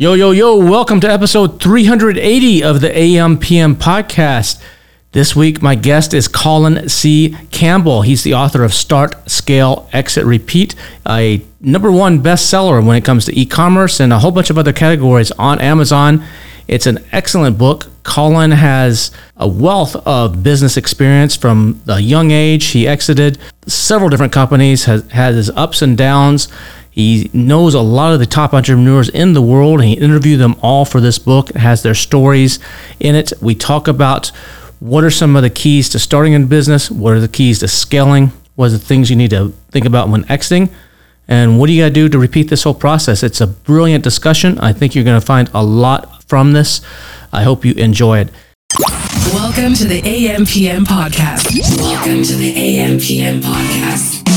Yo, yo, yo, welcome to episode 380 of the AMPM podcast. This week, my guest is Colin C. Campbell. He's the author of Start, Scale, Exit, Repeat, a number one bestseller when it comes to e commerce and a whole bunch of other categories on Amazon. It's an excellent book. Colin has a wealth of business experience from a young age. He exited several different companies, has had his ups and downs. He knows a lot of the top entrepreneurs in the world, and he interviewed them all for this book. It has their stories in it. We talk about what are some of the keys to starting a business, what are the keys to scaling, what are the things you need to think about when exiting, and what do you got to do to repeat this whole process. It's a brilliant discussion. I think you're going to find a lot from this. I hope you enjoy it. Welcome to the AMPM podcast. Welcome to the AMPM podcast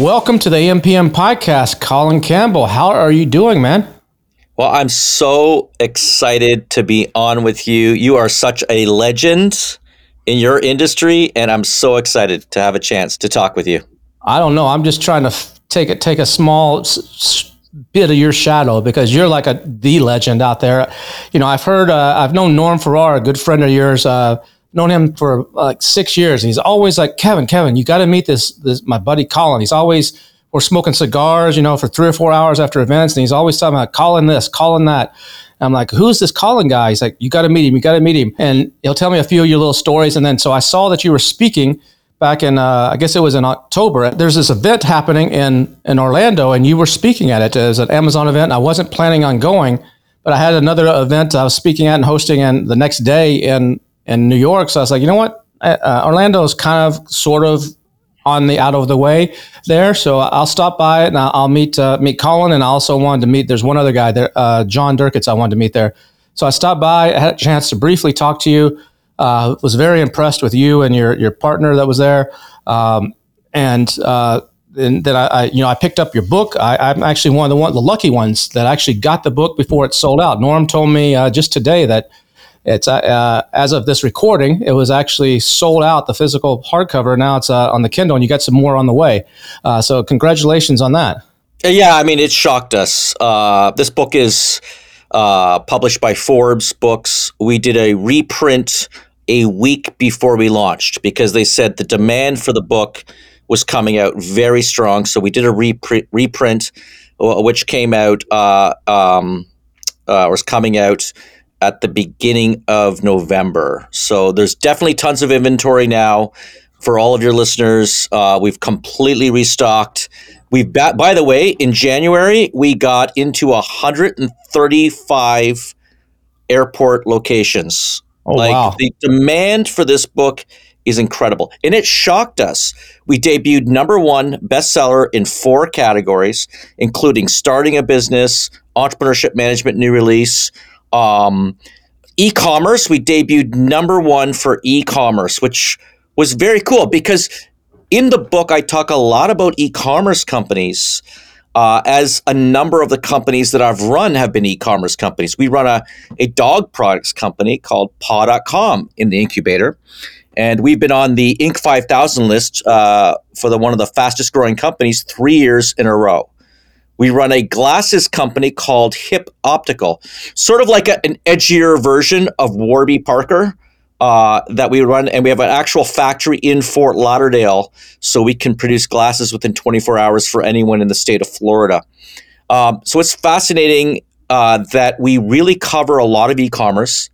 Welcome to the AMPM podcast, Colin Campbell. How are you doing, man? Well, I'm so excited to be on with you. You are such a legend in your industry, and I'm so excited to have a chance to talk with you. I don't know. I'm just trying to f- take it, take a small s- bit of your shadow because you're like a the legend out there. You know, I've heard, uh, I've known Norm Farrar, a good friend of yours. Uh, known him for like six years. And he's always like, Kevin, Kevin, you got to meet this, this, my buddy Colin. He's always, we're smoking cigars, you know, for three or four hours after events. And he's always talking about calling this, calling that. And I'm like, who's this Colin guy? He's like, you got to meet him. You got to meet him. And he'll tell me a few of your little stories. And then, so I saw that you were speaking back in, uh, I guess it was in October. There's this event happening in, in Orlando and you were speaking at it as an Amazon event. I wasn't planning on going, but I had another event I was speaking at and hosting and the next day in in New York. So I was like, you know what? Uh, Orlando is kind of sort of on the out of the way there. So I'll stop by and I'll meet uh, meet Colin. And I also wanted to meet. There's one other guy there, uh, John Durkitz. I wanted to meet there. So I stopped by. I had a chance to briefly talk to you. Uh, was very impressed with you and your your partner that was there. Um, and uh, and then I, I, you know I picked up your book. I, am actually one of the one the lucky ones that actually got the book before it sold out. Norm told me uh, just today that it's uh, uh, as of this recording, it was actually sold out the physical hardcover. Now it's uh, on the Kindle, and you got some more on the way. Uh, so congratulations on that. Yeah, I mean it shocked us. Uh, this book is uh, published by Forbes Books. We did a reprint a week before we launched because they said the demand for the book was coming out very strong. So we did a reprint, reprint which came out um, was coming out at the beginning of November. So there's definitely tons of inventory now for all of your listeners. Uh, we've completely restocked. We've by the way, in January we got into 135 airport locations. Oh like wow! The demand for this book is incredible, and it shocked us. We debuted number one bestseller in four categories, including starting a business, entrepreneurship management, new release, um, e-commerce. We debuted number one for e-commerce, which was very cool because in the book I talk a lot about e-commerce companies. Uh, as a number of the companies that I've run have been e-commerce companies. We run a, a dog products company called paw.com in the incubator. And we've been on the Inc. 5000 list uh, for the one of the fastest growing companies three years in a row. We run a glasses company called Hip Optical, sort of like a, an edgier version of Warby Parker. Uh, that we run, and we have an actual factory in Fort Lauderdale, so we can produce glasses within 24 hours for anyone in the state of Florida. Um, so it's fascinating uh, that we really cover a lot of e-commerce.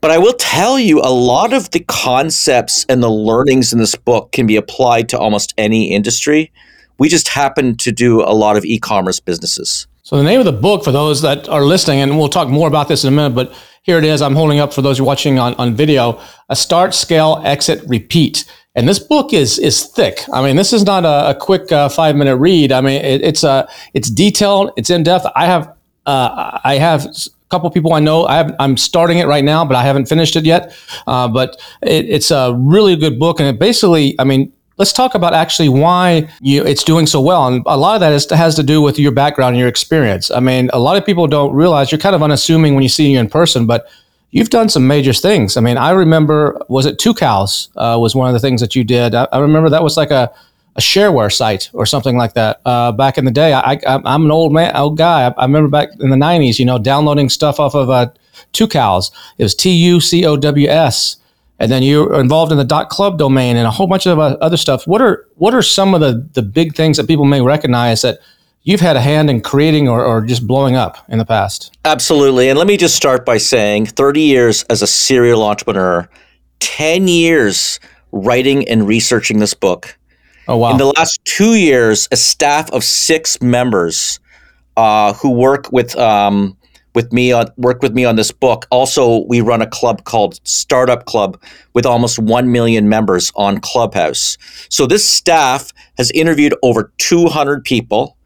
But I will tell you, a lot of the concepts and the learnings in this book can be applied to almost any industry. We just happen to do a lot of e commerce businesses. So, the name of the book for those that are listening, and we'll talk more about this in a minute, but here it is. I'm holding up for those watching on, on video a start, scale, exit, repeat. And this book is is thick. I mean, this is not a, a quick uh, five minute read. I mean, it, it's uh, it's detailed, it's in depth. I have uh, I have a couple people I know. I I'm starting it right now, but I haven't finished it yet. Uh, but it, it's a really good book, and it basically, I mean, let's talk about actually why you, it's doing so well. And a lot of that is, has to do with your background and your experience. I mean, a lot of people don't realize you're kind of unassuming when you see you in person, but you've done some major things. I mean, I remember, was it Tucows uh, was one of the things that you did. I, I remember that was like a, a shareware site or something like that uh, back in the day. I, am an old man, old guy. I, I, remember back in the '90s, you know, downloading stuff off of uh, Tucows. It was T U C O W S, and then you're involved in the dot club domain and a whole bunch of uh, other stuff. What are what are some of the the big things that people may recognize that you've had a hand in creating or, or just blowing up in the past? Absolutely. And let me just start by saying 30 years as a serial entrepreneur, 10 years writing and researching this book Oh wow! In the last two years, a staff of six members uh, who work with um, with me on work with me on this book. Also, we run a club called Startup Club with almost one million members on Clubhouse. So this staff has interviewed over 200 people,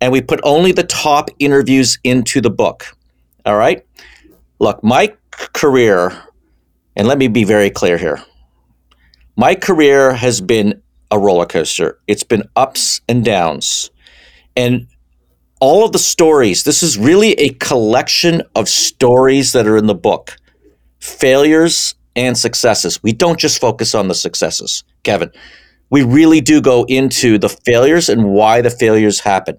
and we put only the top interviews into the book. All right. Look, my career, and let me be very clear here. My career has been a roller coaster. It's been ups and downs. And all of the stories, this is really a collection of stories that are in the book failures and successes. We don't just focus on the successes, Kevin. We really do go into the failures and why the failures happen.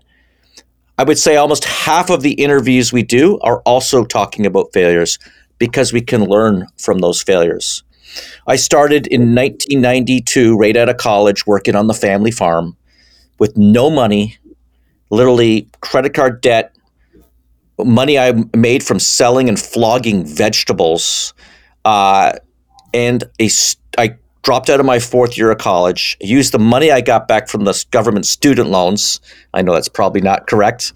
I would say almost half of the interviews we do are also talking about failures because we can learn from those failures. I started in 1992, right out of college, working on the family farm with no money, literally credit card debt, money I made from selling and flogging vegetables, uh, and a I dropped out of my fourth year of college. Used the money I got back from the government student loans. I know that's probably not correct,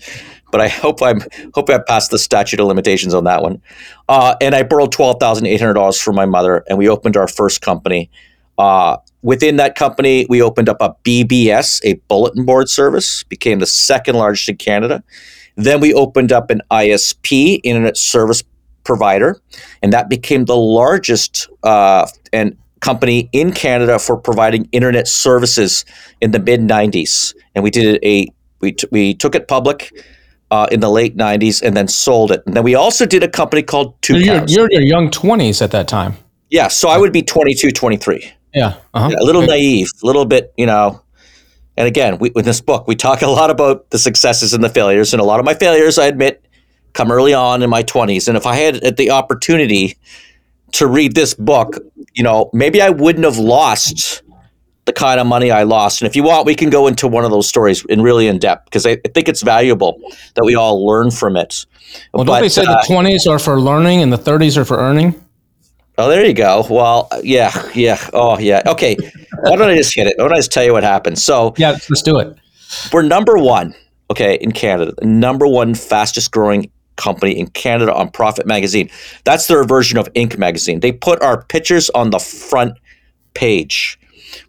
but I hope I'm hope I passed the statute of limitations on that one. Uh, and I borrowed twelve thousand eight hundred dollars from my mother, and we opened our first company. Uh, within that company, we opened up a BBS, a bulletin board service, became the second largest in Canada. Then we opened up an ISP, internet service provider, and that became the largest uh, and company in Canada for providing internet services in the mid '90s. And we did a we t- we took it public uh, in the late 90s and then sold it. And then we also did a company called Two so you're, you're, in your young 20s at that time. Yeah. So I would be 22, 23. Yeah. Uh-huh. yeah a little okay. naive, a little bit, you know. And again, we, with this book, we talk a lot about the successes and the failures. And a lot of my failures, I admit, come early on in my 20s. And if I had the opportunity to read this book, you know, maybe I wouldn't have lost the kind of money I lost. And if you want, we can go into one of those stories in really in depth because I, I, think it's valuable that we all learn from it. Well, don't they say uh, the 20s are for learning and the 30s are for earning? Oh, there you go. Well, yeah, yeah. Oh, yeah. Okay. Why don't I just hit it? Why don't I just tell you what happened? So, yeah, let's do it. We're number one, okay, in Canada, the number one fastest growing company in Canada on Profit Magazine. That's their version of Inc. Magazine. They put our pictures on the front page.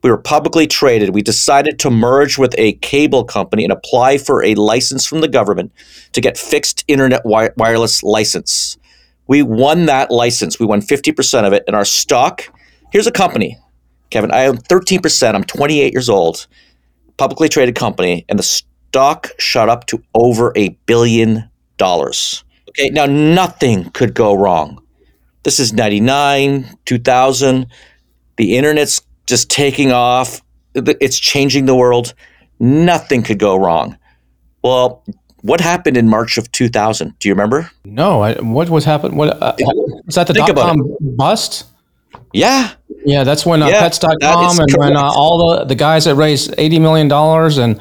We were publicly traded. We decided to merge with a cable company and apply for a license from the government to get fixed internet wi- wireless license. We won that license. We won 50% of it. And our stock here's a company, Kevin. I own 13%. I'm 28 years old, publicly traded company, and the stock shot up to over a billion dollars. Okay, now nothing could go wrong. This is 99, 2000. The internet's just taking off. It's changing the world. Nothing could go wrong. Well, what happened in March of 2000? Do you remember? No. I, what was happened? What uh, was that? The dot com bust? Yeah. Yeah, that's when uh, yeah, pets.com and when uh, all the, the guys that raised $80 million and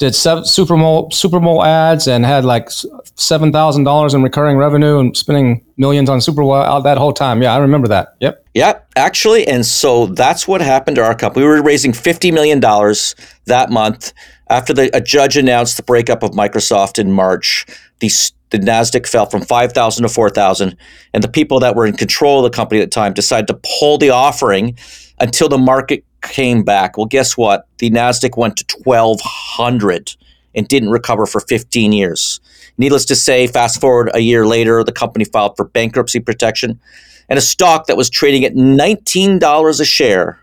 did Super Bowl Super Bowl ads and had like seven thousand dollars in recurring revenue and spending millions on Super Bowl out that whole time. Yeah, I remember that. Yep. Yeah, actually, and so that's what happened to our company. We were raising fifty million dollars that month after the, a judge announced the breakup of Microsoft in March. The the Nasdaq fell from five thousand to four thousand, and the people that were in control of the company at the time decided to pull the offering until the market came back. Well, guess what? The Nasdaq went to 1200 and didn't recover for 15 years. Needless to say, fast forward a year later, the company filed for bankruptcy protection. And a stock that was trading at $19 a share,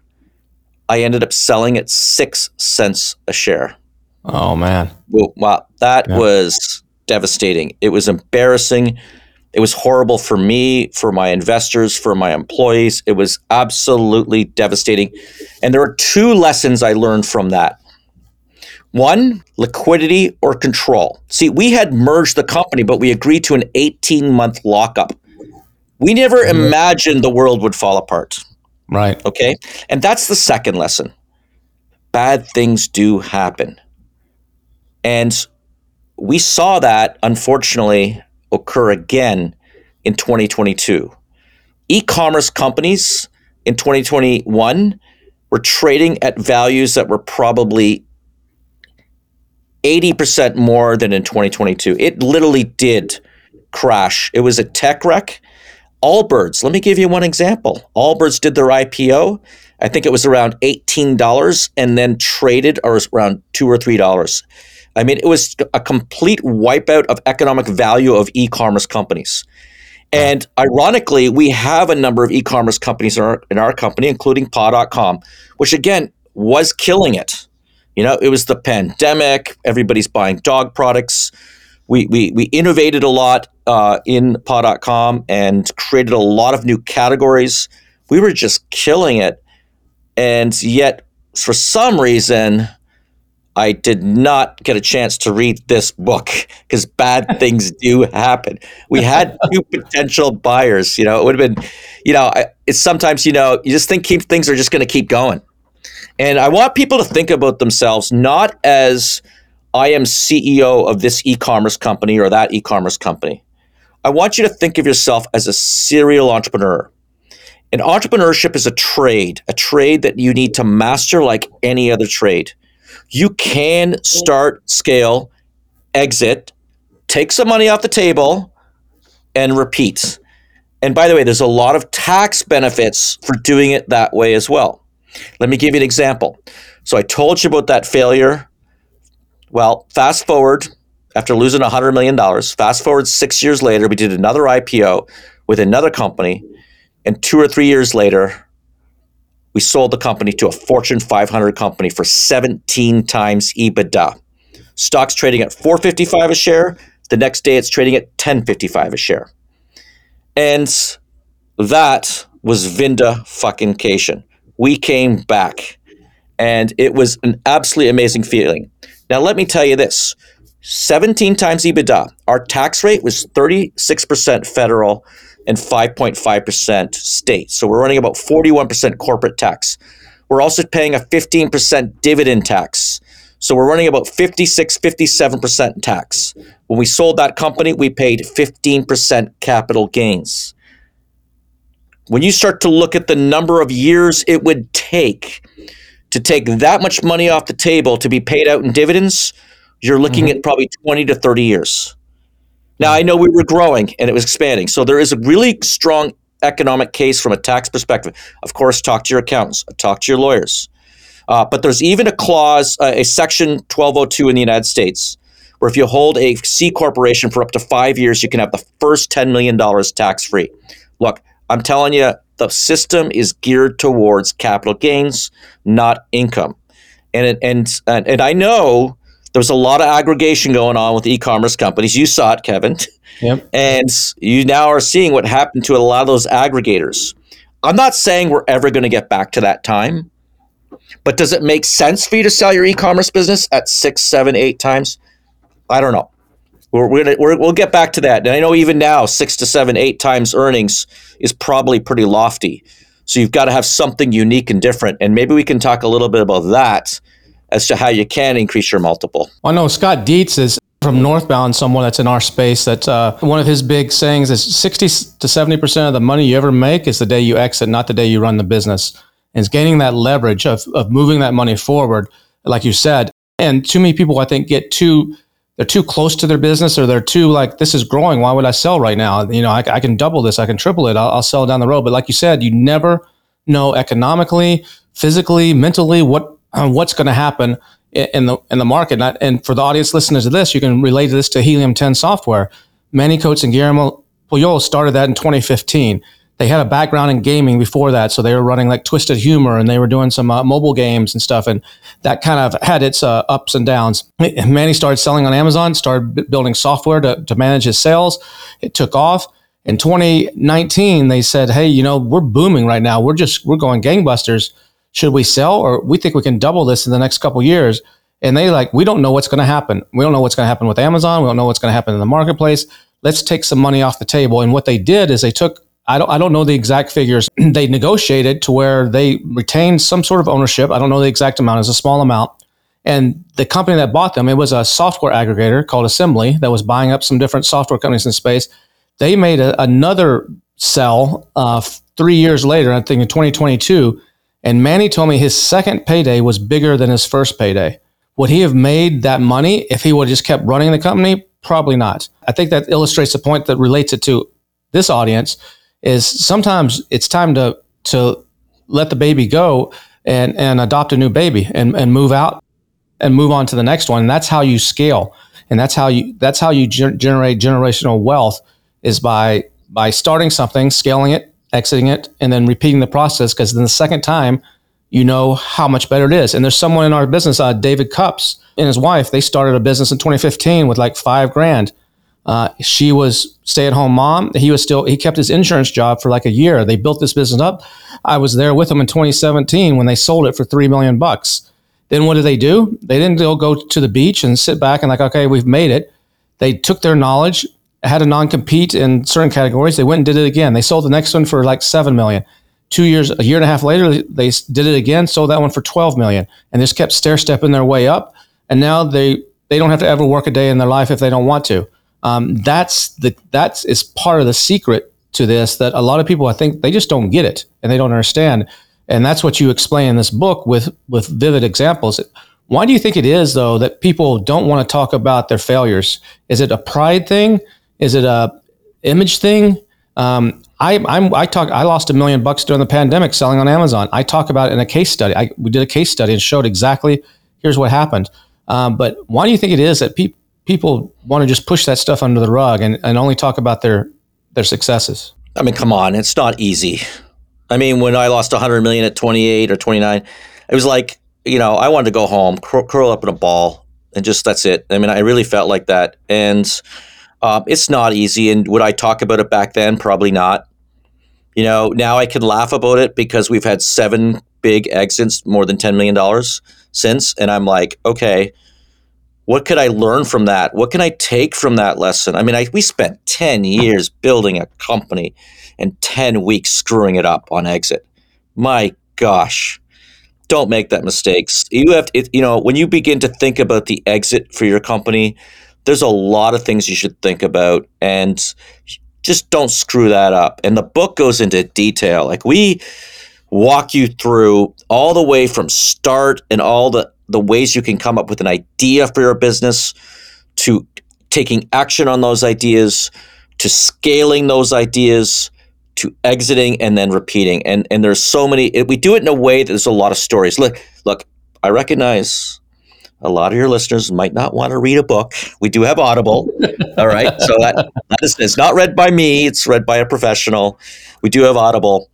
I ended up selling at six cents a share. Oh, man. Well, wow, that yeah. was devastating. It was embarrassing. It was horrible for me, for my investors, for my employees. It was absolutely devastating. And there are two lessons I learned from that. One, liquidity or control. See, we had merged the company, but we agreed to an 18 month lockup. We never mm-hmm. imagined the world would fall apart. Right. Okay. And that's the second lesson. Bad things do happen. And we saw that, unfortunately, occur again in 2022. E commerce companies in 2021 were trading at values that were probably 80% more than in 2022. It literally did crash. It was a tech wreck. Allbirds, let me give you one example. Allbirds did their IPO. I think it was around $18 and then traded around 2 or $3. I mean, it was a complete wipeout of economic value of e commerce companies. And ironically, we have a number of e commerce companies in our, in our company, including paw.com, which again was killing it. You know, it was the pandemic, everybody's buying dog products. We, we, we innovated a lot uh, in paw.com and created a lot of new categories. We were just killing it. And yet, for some reason, I did not get a chance to read this book because bad things do happen. We had two potential buyers. You know, it would have been, you know, it's sometimes, you know, you just think keep, things are just going to keep going. And I want people to think about themselves not as I am CEO of this e commerce company or that e commerce company. I want you to think of yourself as a serial entrepreneur. And entrepreneurship is a trade, a trade that you need to master like any other trade you can start, scale, exit, take some money off the table, and repeat. And by the way, there's a lot of tax benefits for doing it that way as well. Let me give you an example. So I told you about that failure. Well, fast forward after losing $100 million, fast forward six years later, we did another IPO with another company. And two or three years later, we sold the company to a Fortune 500 company for 17 times EBITDA. Stock's trading at 455 a share. The next day it's trading at 1055 a share. And that was Vinda fucking Cation. We came back and it was an absolutely amazing feeling. Now let me tell you this. 17 times EBITDA. Our tax rate was 36% federal and 5.5% state. So we're running about 41% corporate tax. We're also paying a 15% dividend tax. So we're running about 56, 57% tax. When we sold that company, we paid 15% capital gains. When you start to look at the number of years it would take to take that much money off the table to be paid out in dividends, you're looking mm-hmm. at probably 20 to 30 years. Now, I know we were growing and it was expanding. So there is a really strong economic case from a tax perspective. Of course, talk to your accountants, talk to your lawyers. Uh, but there's even a clause, uh, a section 1202 in the United States, where if you hold a C corporation for up to five years, you can have the first $10 million tax free. Look, I'm telling you, the system is geared towards capital gains, not income. And, and, and, and I know there was a lot of aggregation going on with e-commerce companies. You saw it, Kevin. Yep. And you now are seeing what happened to a lot of those aggregators. I'm not saying we're ever going to get back to that time, but does it make sense for you to sell your e-commerce business at six, seven, eight times? I don't know. We're, we're gonna, we're, we'll get back to that. And I know even now, six to seven, eight times earnings is probably pretty lofty. So you've got to have something unique and different. And maybe we can talk a little bit about that as to how you can increase your multiple. I know Scott Dietz is from Northbound, someone that's in our space. That uh, one of his big sayings is sixty to seventy percent of the money you ever make is the day you exit, not the day you run the business. And it's gaining that leverage of of moving that money forward, like you said. And too many people, I think, get too they're too close to their business or they're too like this is growing. Why would I sell right now? You know, I, I can double this, I can triple it. I'll, I'll sell down the road. But like you said, you never know economically, physically, mentally what what's going to happen in the in the market. And, for the audience listeners to this, you can relate this to Helium 10 software. Manny Coats and Guillermo Puyol started that in 2015 they had a background in gaming before that, so they were running like Twisted Humor and they were doing some uh, mobile games and stuff, and that kind of had its uh, ups and downs. Manny started selling on Amazon, started building software to, to manage his sales. It took off. In 2019, they said, "Hey, you know, we're booming right now. We're just we're going gangbusters. Should we sell, or we think we can double this in the next couple years?" And they like, we don't know what's going to happen. We don't know what's going to happen with Amazon. We don't know what's going to happen in the marketplace. Let's take some money off the table. And what they did is they took I don't, I don't know the exact figures. they negotiated to where they retained some sort of ownership. I don't know the exact amount. It's a small amount. And the company that bought them, it was a software aggregator called Assembly that was buying up some different software companies in space. They made a, another sell uh, three years later, I think in 2022. And Manny told me his second payday was bigger than his first payday. Would he have made that money if he would have just kept running the company? Probably not. I think that illustrates the point that relates it to this audience is sometimes it's time to to let the baby go and and adopt a new baby and and move out and move on to the next one. And that's how you scale, and that's how you that's how you ger- generate generational wealth is by by starting something, scaling it, exiting it, and then repeating the process. Because then the second time, you know how much better it is. And there's someone in our business, uh, David Cups and his wife. They started a business in 2015 with like five grand uh, she was stay at home mom. He was still he kept his insurance job for like a year. They built this business up. I was there with them in 2017 when they sold it for three million bucks. Then what did they do? They didn't go to the beach and sit back and like okay we've made it. They took their knowledge, had a non compete in certain categories. They went and did it again. They sold the next one for like seven million. Two years, a year and a half later, they did it again. Sold that one for 12 million, and just kept stair stepping their way up. And now they they don't have to ever work a day in their life if they don't want to um, that's the that's is part of the secret to this that a lot of people I think they just don't get it and they don't understand, and that's what you explain in this book with with vivid examples. Why do you think it is though that people don't want to talk about their failures? Is it a pride thing? Is it a image thing? Um, I, I'm, I talk. I lost a million bucks during the pandemic selling on Amazon. I talk about it in a case study. I, we did a case study and showed exactly here's what happened. Um, but why do you think it is that people people want to just push that stuff under the rug and, and only talk about their their successes. I mean, come on, it's not easy. I mean, when I lost 100 million at 28 or 29, it was like, you know, I wanted to go home, cr- curl up in a ball, and just that's it. I mean, I really felt like that. And um, it's not easy. And would I talk about it back then? Probably not. You know, now I can laugh about it because we've had seven big exits, more than $10 million since. And I'm like, okay, what could I learn from that? What can I take from that lesson? I mean, I, we spent 10 years building a company and 10 weeks screwing it up on exit. My gosh. Don't make that mistake. You have to, you know, when you begin to think about the exit for your company, there's a lot of things you should think about and just don't screw that up. And the book goes into detail. Like we walk you through all the way from start and all the the ways you can come up with an idea for your business, to taking action on those ideas, to scaling those ideas, to exiting and then repeating. And and there's so many. We do it in a way that there's a lot of stories. Look, look. I recognize a lot of your listeners might not want to read a book. We do have Audible. all right. So that, that is, it's not read by me, it's read by a professional. We do have Audible.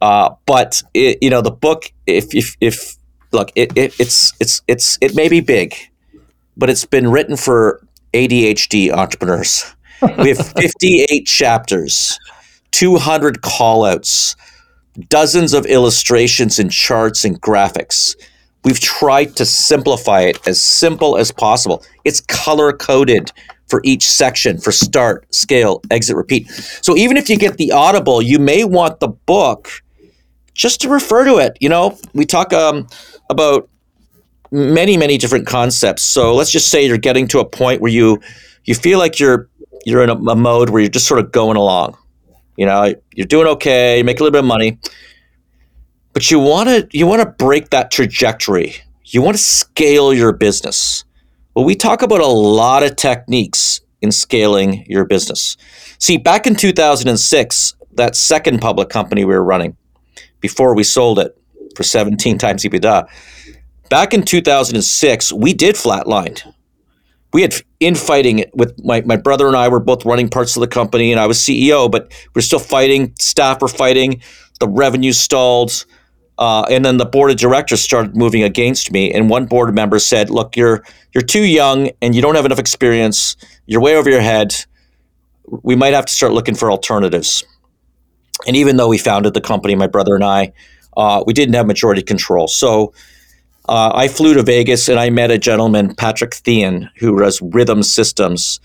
Uh, but it, you know, the book, if, if, if look, it, it, it's it's it's it may be big, but it's been written for ADHD entrepreneurs. We have 58 chapters, 200 callouts, dozens of illustrations and charts and graphics. We've tried to simplify it as simple as possible. It's color coded for each section for start, scale, exit, repeat. So even if you get the Audible, you may want the book just to refer to it. You know, we talk um, about many many different concepts. So let's just say you're getting to a point where you you feel like you're you're in a, a mode where you're just sort of going along. You know, you're doing okay, you make a little bit of money, but you want to you want to break that trajectory. You want to scale your business. Well, we talk about a lot of techniques in scaling your business. See, back in 2006, that second public company we were running, before we sold it for 17 times EBITDA, back in 2006, we did flatline. We had infighting with my, my brother and I were both running parts of the company, and I was CEO, but we're still fighting. Staff were fighting. The revenue stalled. Uh, and then the board of directors started moving against me. And one board member said, "Look, you're you're too young, and you don't have enough experience. You're way over your head. We might have to start looking for alternatives." And even though we founded the company, my brother and I, uh, we didn't have majority control. So uh, I flew to Vegas and I met a gentleman, Patrick Thean, who runs Rhythm Systems.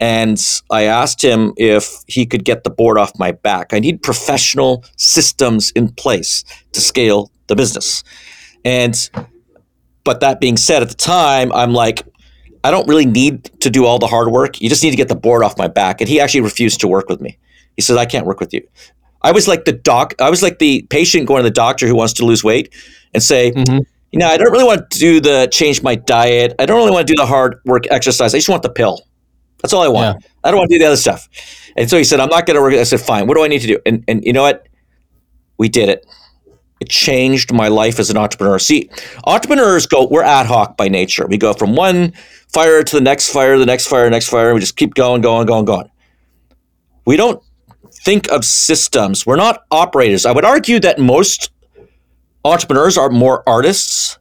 And I asked him if he could get the board off my back. I need professional systems in place to scale the business. And, but that being said, at the time, I'm like, I don't really need to do all the hard work. You just need to get the board off my back. And he actually refused to work with me. He said, I can't work with you. I was like the doc. I was like the patient going to the doctor who wants to lose weight and say, mm-hmm. you know, I don't really want to do the change my diet. I don't really want to do the hard work exercise. I just want the pill. That's all I want. Yeah. I don't want to do the other stuff. And so he said, I'm not going to work. I said, fine. What do I need to do? And and you know what? We did it. It changed my life as an entrepreneur. See, entrepreneurs go, we're ad hoc by nature. We go from one fire to the next fire, the next fire, the next fire. We just keep going, going, going, going. We don't think of systems. We're not operators. I would argue that most entrepreneurs are more artists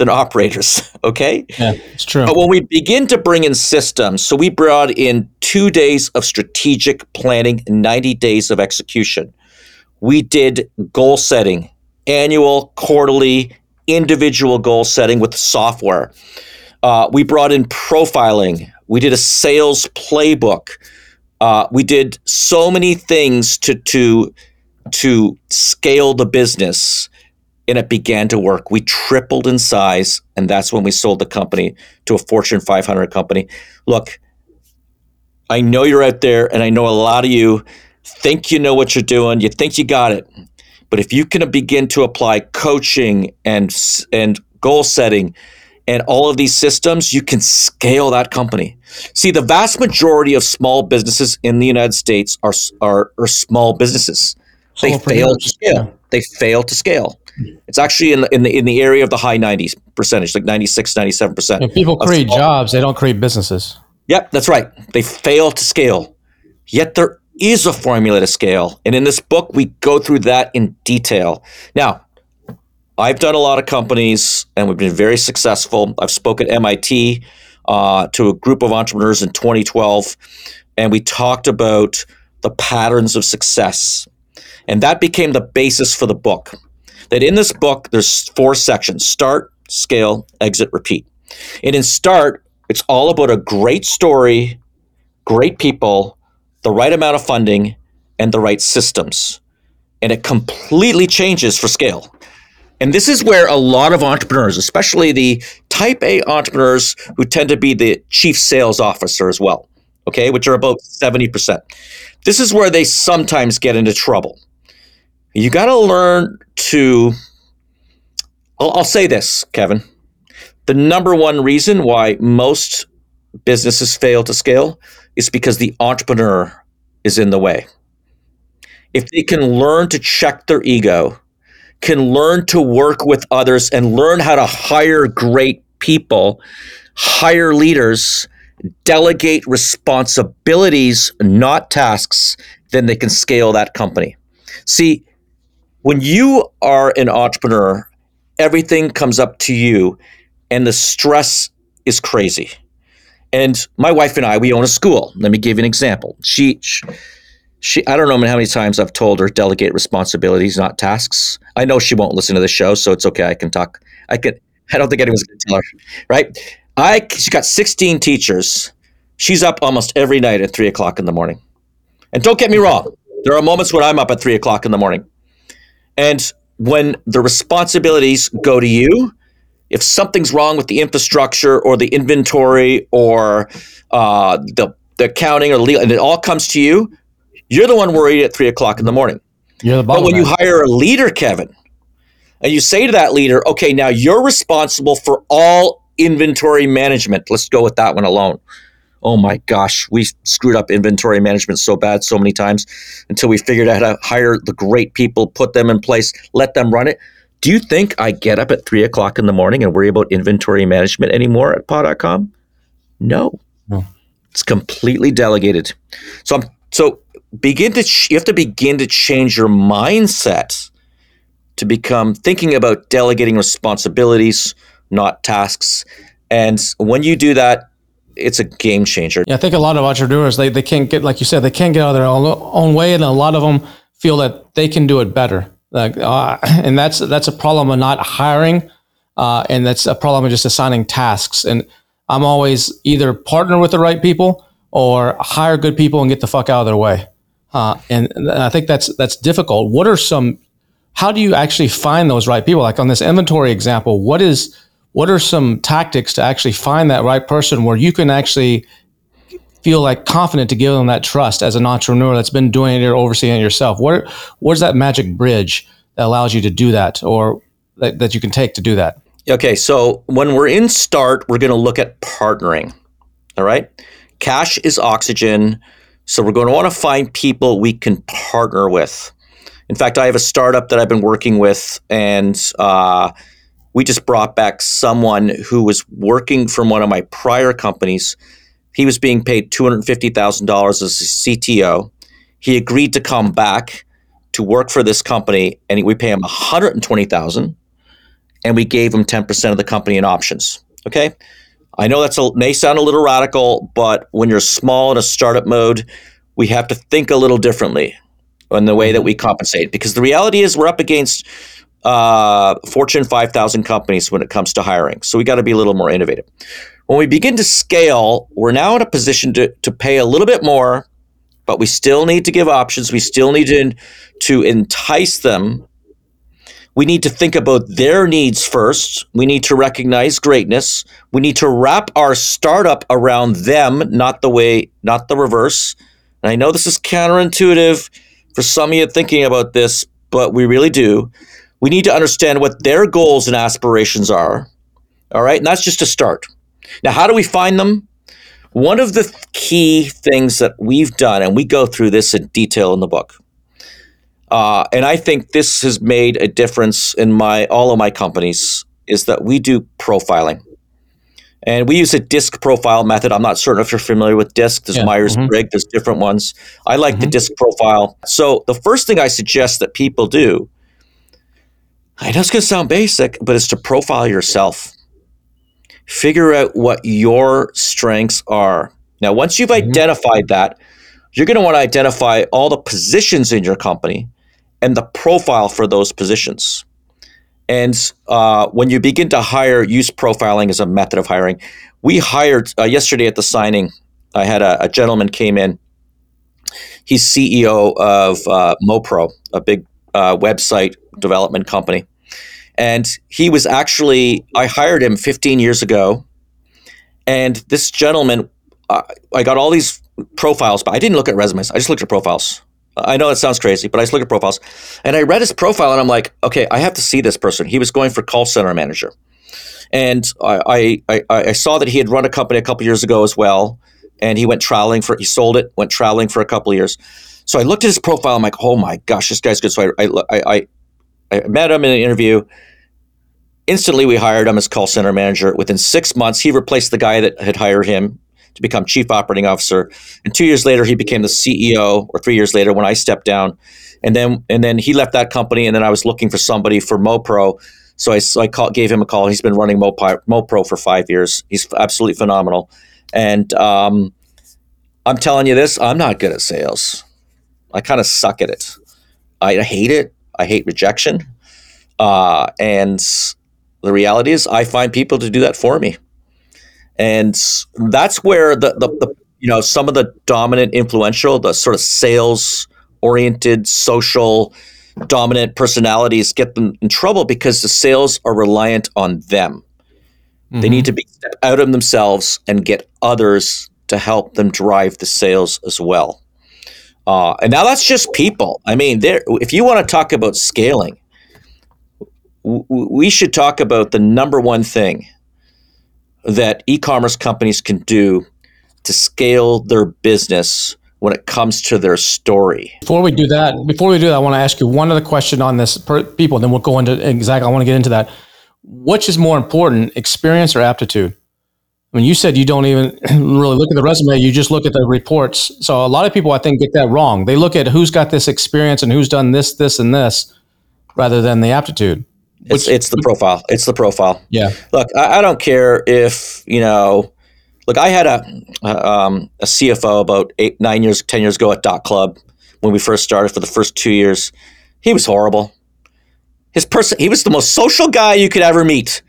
than operators. Okay. Yeah, it's true. But when we begin to bring in systems, so we brought in two days of strategic planning, 90 days of execution. We did goal setting, annual, quarterly, individual goal setting with software. Uh, we brought in profiling. We did a sales playbook. Uh, we did so many things to to to scale the business, and it began to work. We tripled in size, and that's when we sold the company to a Fortune 500 company. Look, I know you're out there, and I know a lot of you think you know what you're doing. You think you got it, but if you can begin to apply coaching and and goal setting and all of these systems, you can scale that company. See, the vast majority of small businesses in the United States are are, are small businesses. They fail to scale. They fail to scale. It's actually in the, in the in the area of the high 90s percentage, like 96, 97 percent. If people create small. jobs, they don't create businesses. Yep, that's right. They fail to scale. Yet there is a formula to scale, and in this book, we go through that in detail. Now, I've done a lot of companies and we've been very successful. I've spoken at MIT uh, to a group of entrepreneurs in 2012, and we talked about the patterns of success. And that became the basis for the book. That in this book, there's four sections start, scale, exit, repeat. And in start, it's all about a great story, great people, the right amount of funding, and the right systems. And it completely changes for scale. And this is where a lot of entrepreneurs, especially the type A entrepreneurs who tend to be the chief sales officer as well, okay, which are about 70%. This is where they sometimes get into trouble. You got to learn to, I'll, I'll say this, Kevin. The number one reason why most businesses fail to scale is because the entrepreneur is in the way. If they can learn to check their ego, can learn to work with others and learn how to hire great people, hire leaders, delegate responsibilities, not tasks, then they can scale that company. See, when you are an entrepreneur, everything comes up to you and the stress is crazy. And my wife and I, we own a school. Let me give you an example. She, she I don't know how many times I've told her delegate responsibilities, not tasks. I know she won't listen to the show, so it's okay. I can talk. I can. I don't think anyone's going to tell her, right? I She's got 16 teachers. She's up almost every night at three o'clock in the morning. And don't get me wrong, there are moments when I'm up at three o'clock in the morning. And when the responsibilities go to you, if something's wrong with the infrastructure or the inventory or uh, the the accounting or the legal, and it all comes to you, you're the one worried at three o'clock in the morning. You're the but when you hire a leader, Kevin, and you say to that leader, okay, now you're responsible for all inventory management. Let's go with that one alone. Oh my gosh, we screwed up inventory management so bad so many times until we figured out how to hire the great people, put them in place, let them run it. Do you think I get up at three o'clock in the morning and worry about inventory management anymore at paw.com? No. No. It's completely delegated. So I'm so begin to ch- you have to begin to change your mindset to become thinking about delegating responsibilities, not tasks. And when you do that, it's a game changer. Yeah, I think a lot of entrepreneurs they, they can't get like you said they can't get out of their own, own way, and a lot of them feel that they can do it better. Like, uh, and that's that's a problem of not hiring, uh, and that's a problem of just assigning tasks. And I'm always either partner with the right people or hire good people and get the fuck out of their way. Uh, and, and I think that's that's difficult. What are some? How do you actually find those right people? Like on this inventory example, what is what are some tactics to actually find that right person where you can actually feel like confident to give them that trust as an entrepreneur that's been doing it or overseeing it yourself? What what's that magic bridge that allows you to do that or that, that you can take to do that? Okay, so when we're in start, we're going to look at partnering. All right. Cash is oxygen. So we're going to want to find people we can partner with. In fact, I have a startup that I've been working with, and uh, we just brought back someone who was working from one of my prior companies. He was being paid $250,000 as a CTO. He agreed to come back to work for this company, and we pay him 120000 and we gave him 10% of the company in options. Okay. I know that's a, may sound a little radical, but when you're small in a startup mode, we have to think a little differently in the way that we compensate because the reality is we're up against uh, Fortune 5000 companies when it comes to hiring. So we got to be a little more innovative. When we begin to scale, we're now in a position to, to pay a little bit more, but we still need to give options. We still need to, to entice them we need to think about their needs first. We need to recognize greatness. We need to wrap our startup around them, not the way, not the reverse. And I know this is counterintuitive for some of you thinking about this, but we really do. We need to understand what their goals and aspirations are. All right. And that's just a start. Now, how do we find them? One of the key things that we've done, and we go through this in detail in the book, uh, and I think this has made a difference in my all of my companies is that we do profiling. And we use a disc profile method. I'm not certain if you're familiar with disc. There's yeah. Myers Briggs, mm-hmm. there's different ones. I like mm-hmm. the disc profile. So the first thing I suggest that people do, I know it's going to sound basic, but it's to profile yourself. Figure out what your strengths are. Now, once you've mm-hmm. identified that, you're going to want to identify all the positions in your company and the profile for those positions. And uh, when you begin to hire, use profiling as a method of hiring. We hired uh, yesterday at the signing. I had a, a, gentleman came in. He's CEO of uh, MoPro, a big uh, website development company, and he was actually I hired him 15 years ago. And this gentleman, uh, I got all these profiles, but I didn't look at resumes. I just looked at profiles. I know it sounds crazy, but I just looked at profiles and I read his profile and I'm like, okay, I have to see this person. He was going for call center manager. And I, I, I saw that he had run a company a couple years ago as well. And he went traveling for, he sold it, went traveling for a couple years. So I looked at his profile. I'm like, oh my gosh, this guy's good. So I, I, I, I met him in an interview. Instantly, we hired him as call center manager. Within six months, he replaced the guy that had hired him to become chief operating officer. And two years later, he became the CEO, or three years later when I stepped down. And then and then he left that company, and then I was looking for somebody for MoPro. So I, so I call, gave him a call. He's been running MoPro, MoPro for five years. He's absolutely phenomenal. And um, I'm telling you this, I'm not good at sales. I kind of suck at it. I hate it. I hate rejection. Uh, and the reality is, I find people to do that for me and that's where the, the, the you know some of the dominant influential the sort of sales oriented social dominant personalities get them in trouble because the sales are reliant on them mm-hmm. they need to be out of themselves and get others to help them drive the sales as well uh, and now that's just people i mean there if you want to talk about scaling w- we should talk about the number one thing that e-commerce companies can do to scale their business when it comes to their story. Before we do that, before we do that, I want to ask you one other question on this per people, then we'll go into exactly. I want to get into that. Which is more important, experience or aptitude? I mean, you said you don't even really look at the resume; you just look at the reports. So a lot of people, I think, get that wrong. They look at who's got this experience and who's done this, this, and this, rather than the aptitude. It's, it's the profile. It's the profile. Yeah. Look, I, I don't care if you know. Look, I had a um, a CFO about eight, nine years, ten years ago at Dot Club when we first started for the first two years. He was horrible. His person, he was the most social guy you could ever meet.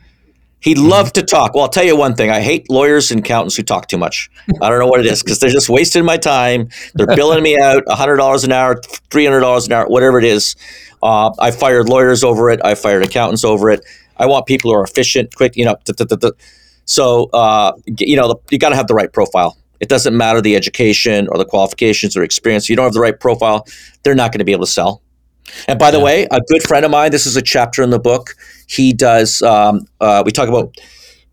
He loved to talk. Well, I'll tell you one thing. I hate lawyers and accountants who talk too much. I don't know what it is because they're just wasting my time. They're billing me out $100 an hour, $300 an hour, whatever it is. Uh, I fired lawyers over it. I fired accountants over it. I want people who are efficient, quick, you know. So, uh, you know, you got to have the right profile. It doesn't matter the education or the qualifications or experience. If you don't have the right profile, they're not going to be able to sell. And by the yeah. way, a good friend of mine, this is a chapter in the book. He does, um, uh, we talk about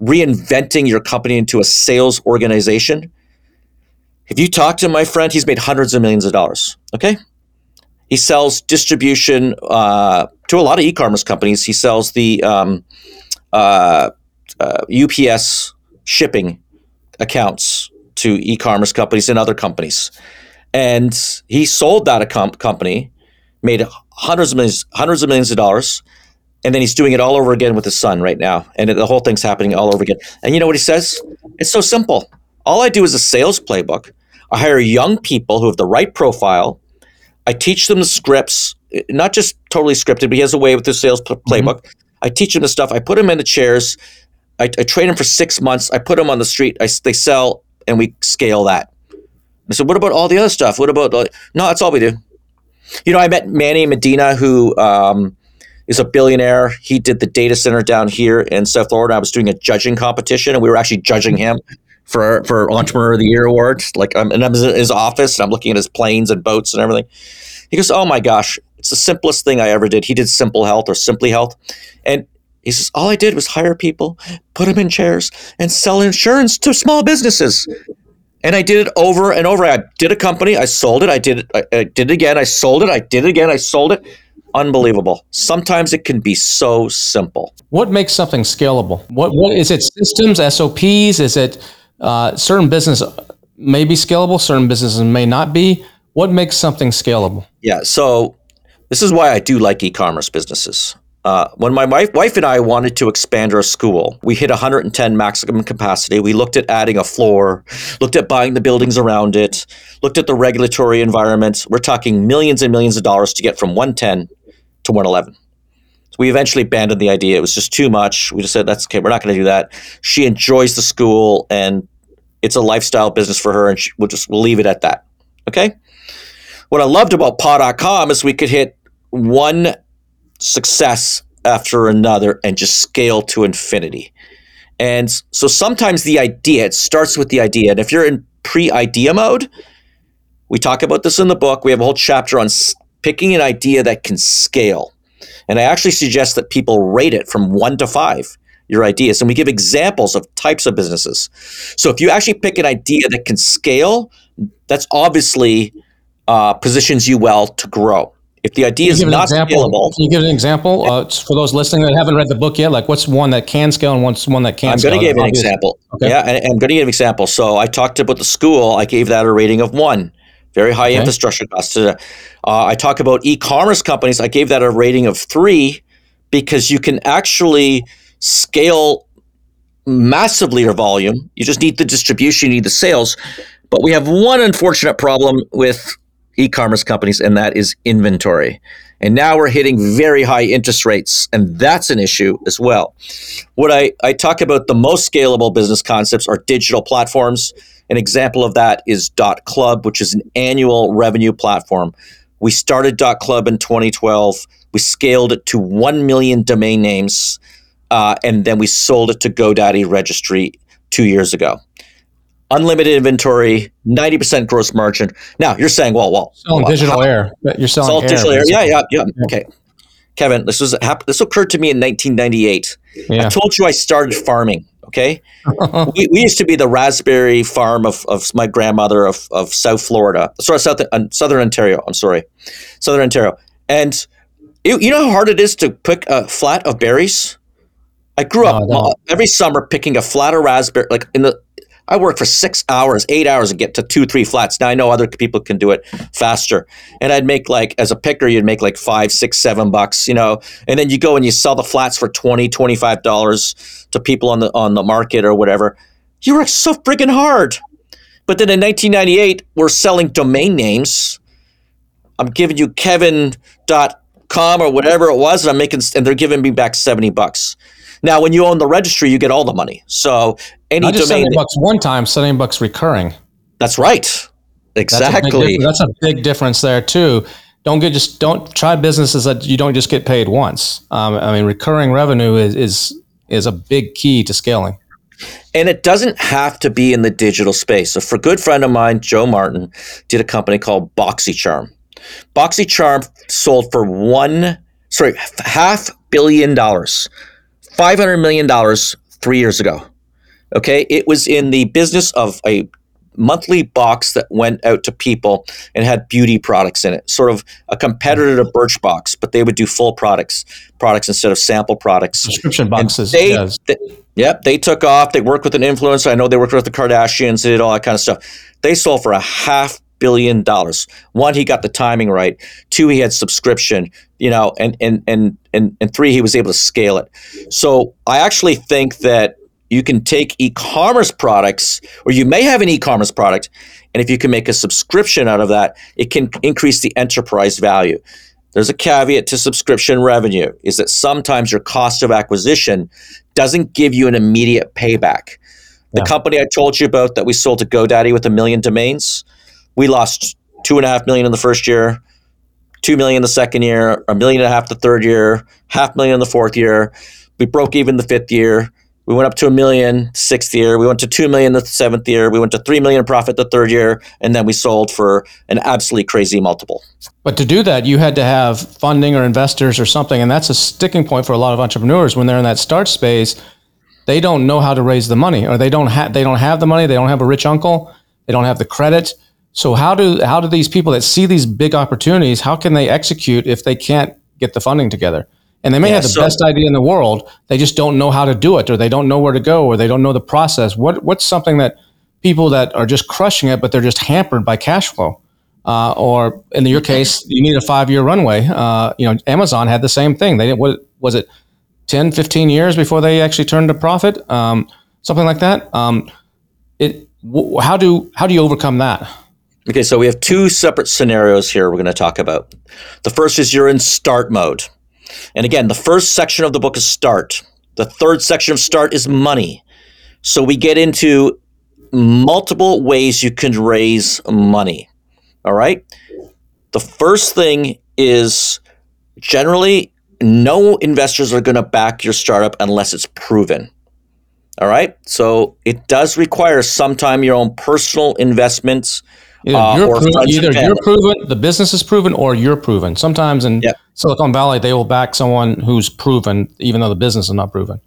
reinventing your company into a sales organization. If you talk to my friend, he's made hundreds of millions of dollars. Okay. He sells distribution uh, to a lot of e commerce companies. He sells the um, uh, UPS uh, shipping accounts to e commerce companies and other companies. And he sold that com- company made hundreds of millions, hundreds of millions of dollars, and then he's doing it all over again with his son right now, and the whole thing's happening all over again. And you know what he says? It's so simple. All I do is a sales playbook. I hire young people who have the right profile. I teach them the scripts, not just totally scripted, but he has a way with the sales mm-hmm. playbook. Mm-hmm. I teach them the stuff. I put them in the chairs. I, I train them for six months. I put them on the street. I, they sell, and we scale that. I said, "What about all the other stuff? What about?" Like, no, that's all we do. You know, I met Manny Medina, who um, is a billionaire. He did the data center down here in South Florida. I was doing a judging competition, and we were actually judging him for for Entrepreneur of the Year award. Like, I'm, and I'm in his office, and I'm looking at his planes and boats and everything. He goes, "Oh my gosh, it's the simplest thing I ever did." He did Simple Health or Simply Health, and he says, All I did was hire people, put them in chairs, and sell insurance to small businesses. And I did it over and over. I did a company, I sold it, I did it, I, I did it again, I sold it, I did it again, I sold it. Unbelievable. Sometimes it can be so simple. What makes something scalable? What what is it? Systems, SOPs? Is it uh, certain business may be scalable, certain businesses may not be? What makes something scalable? Yeah. So this is why I do like e-commerce businesses. Uh, when my wife, wife and I wanted to expand our school, we hit 110 maximum capacity. We looked at adding a floor, looked at buying the buildings around it, looked at the regulatory environment. We're talking millions and millions of dollars to get from 110 to 111. So we eventually abandoned the idea. It was just too much. We just said, that's okay, we're not going to do that. She enjoys the school and it's a lifestyle business for her, and she, we'll just we'll leave it at that. Okay? What I loved about paw.com is we could hit one success after another and just scale to infinity. And so sometimes the idea, it starts with the idea. And if you're in pre idea mode, we talk about this in the book. We have a whole chapter on picking an idea that can scale. And I actually suggest that people rate it from one to five, your ideas. And we give examples of types of businesses. So if you actually pick an idea that can scale, that's obviously uh, positions you well to grow. If the idea is not scalable, can you give an example uh, for those listening that haven't read the book yet? Like, what's one that can scale and what's one that can't? I'm going to give an example. Okay. Yeah, and I'm going to give an example. So I talked about the school. I gave that a rating of one, very high okay. infrastructure costs. Uh, I talk about e-commerce companies. I gave that a rating of three because you can actually scale massively your volume. You just need the distribution, you need the sales. But we have one unfortunate problem with e-commerce companies, and that is inventory. And now we're hitting very high interest rates, and that's an issue as well. What I, I talk about the most scalable business concepts are digital platforms. An example of that is Dot Club, which is an annual revenue platform. We started Dot Club in 2012. We scaled it to 1 million domain names, uh, and then we sold it to GoDaddy Registry two years ago unlimited inventory, 90% gross margin. Now you're saying, well, well, selling well, digital how, air. You're selling air, digital air. Yeah, yeah, yeah. Okay. Kevin, this was this occurred to me in 1998. Yeah. I told you I started farming. Okay, we, we used to be the raspberry farm of, of my grandmother of, of South Florida, sorry, South uh, Southern Ontario. I'm sorry, Southern Ontario, and it, you know how hard it is to pick a flat of berries. I grew up no. every summer picking a flat of raspberry, like in the I work for six hours, eight hours and get to two, three flats. Now I know other people can do it faster. And I'd make like, as a picker, you'd make like five, six, seven bucks, you know, and then you go and you sell the flats for 20, 25 dollars to people on the, on the market or whatever. You work so friggin' hard. But then in 1998, we're selling domain names. I'm giving you Kevin.com or whatever it was, and I'm making, and they're giving me back 70 bucks. Now, when you own the registry, you get all the money. So any Not just domain, seventy bucks one time, seventy bucks recurring. that's right, That's a exactly. That's a big difference there too. Don't get just don't try businesses that you don't just get paid once. Um, I mean, recurring revenue is is is a big key to scaling. And it doesn't have to be in the digital space. So, for a good friend of mine, Joe Martin, did a company called BoxyCharm. BoxyCharm sold for one, sorry, half billion dollars, five hundred million dollars three years ago. Okay, it was in the business of a monthly box that went out to people and had beauty products in it, sort of a competitor to Birchbox, but they would do full products, products instead of sample products. Subscription boxes. They, yes. they- yep, they took off. They worked with an influencer. I know they worked with the Kardashians. They did all that kind of stuff. They sold for a half billion dollars. One, he got the timing right. Two, he had subscription. You know, and and and and and three, he was able to scale it. So I actually think that you can take e-commerce products, or you may have an e-commerce product, and if you can make a subscription out of that, it can increase the enterprise value. There's a caveat to subscription revenue is that sometimes your cost of acquisition doesn't give you an immediate payback. The Yeah. company I told you about that we sold to GoDaddy with a million domains, we lost two and a half million in the first year, two million the second year, a million and a half the third year, half million in the fourth year. We broke even the fifth year. We went up to a million sixth year. We went to two million the seventh year. We went to three million profit the third year, and then we sold for an absolutely crazy multiple. But to do that, you had to have funding or investors or something, and that's a sticking point for a lot of entrepreneurs when they're in that start space. They don't know how to raise the money, or they don't have they don't have the money. They don't have a rich uncle. They don't have the credit. So how do how do these people that see these big opportunities? How can they execute if they can't get the funding together? And they may Yeah, have the so- best idea in the world. They just don't know how to do it, or they don't know where to go, or they don't know the process. What what's something that people that are just crushing it, but they're just hampered by cash flow? uh, or in your case, you need a five year runway. Uh, you know, Amazon had the same thing. They didn't, what was it, 10, 15 years before they actually turned a profit, um, something like that. Um, it, w- how do, how do you overcome that? Okay, so we have two separate scenarios here we're going to talk about. The first is you're in start mode. And again, the first section of the book is start. The third section of start is money. So we get into multiple ways you can raise money. All right? The first thing is generally no investors are going to back your startup unless it's proven. All right? So it does require sometime your own personal investments Either, Uh, you're, either you're proven, the business is proven, or you're proven. Sometimes in Yep. Silicon Valley, they will back someone who's proven, even though the business is not proven.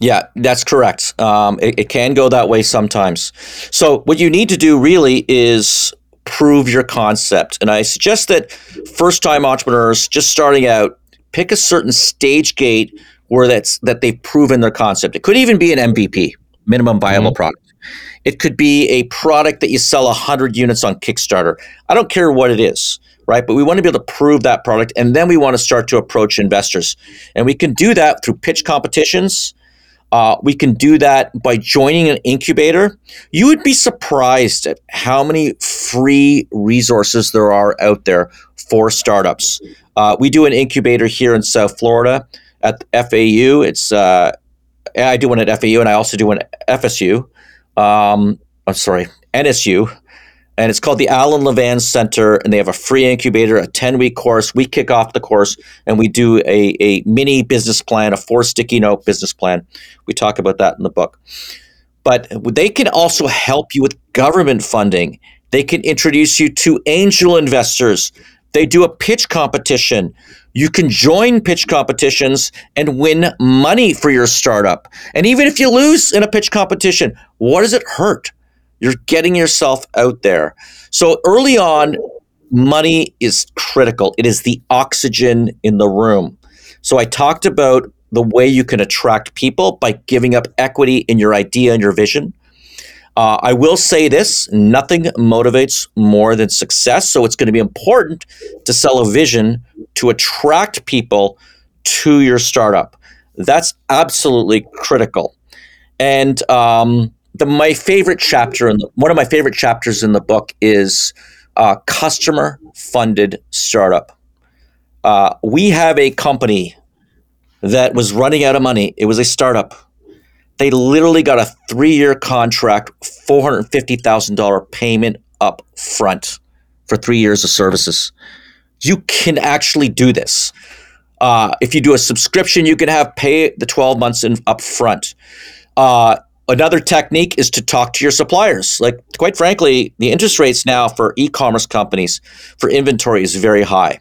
Yeah, that's correct. Um, it, it can go that way sometimes. So, what you need to do really is prove your concept. And I suggest that first time entrepreneurs just starting out pick a certain stage gate where that's that they've proven their concept. It could even be an MVP, minimum viable product. It could be a product that you sell 100 units on Kickstarter. I don't care what it is, right? But we want to be able to prove that product. And then we want to start to approach investors. And we can do that through pitch competitions. Uh, we can do that by joining an incubator. You would be surprised at how many free resources there are out there for startups. Uh, we do an incubator here in South Florida at FAU. It's uh, I do one at FAU, and I also do one at FSU. Um, I'm sorry, NSU, and it's called the Alan Levan Center, and they have a free incubator, a 10 week course. We kick off the course, and we do a, a mini business plan, a four sticky note business plan. We talk about that in the book. But they can also help you with government funding. They can introduce you to angel investors. They do a pitch competition. You can join pitch competitions and win money for your startup. And even if you lose in a pitch competition, what does it hurt? You're getting yourself out there. So early on, money is critical. It is the oxygen in the room. So I talked about the way you can attract people by giving up equity in your idea and your vision. Uh, I will say this nothing motivates more than success. So it's going to be important to sell a vision to attract people to your startup. That's absolutely critical. And um, the, my favorite chapter, and one of my favorite chapters in the book is uh, customer funded startup. Uh, we have a company that was running out of money. It was a startup. They literally got a three year contract, $450,000 payment up front for three years of services. You can actually do this. Uh, if you do a subscription, you can have pay the 12 months in up front. Uh, another technique is to talk to your suppliers. Like, quite frankly, the interest rates now for e commerce companies for inventory is very high.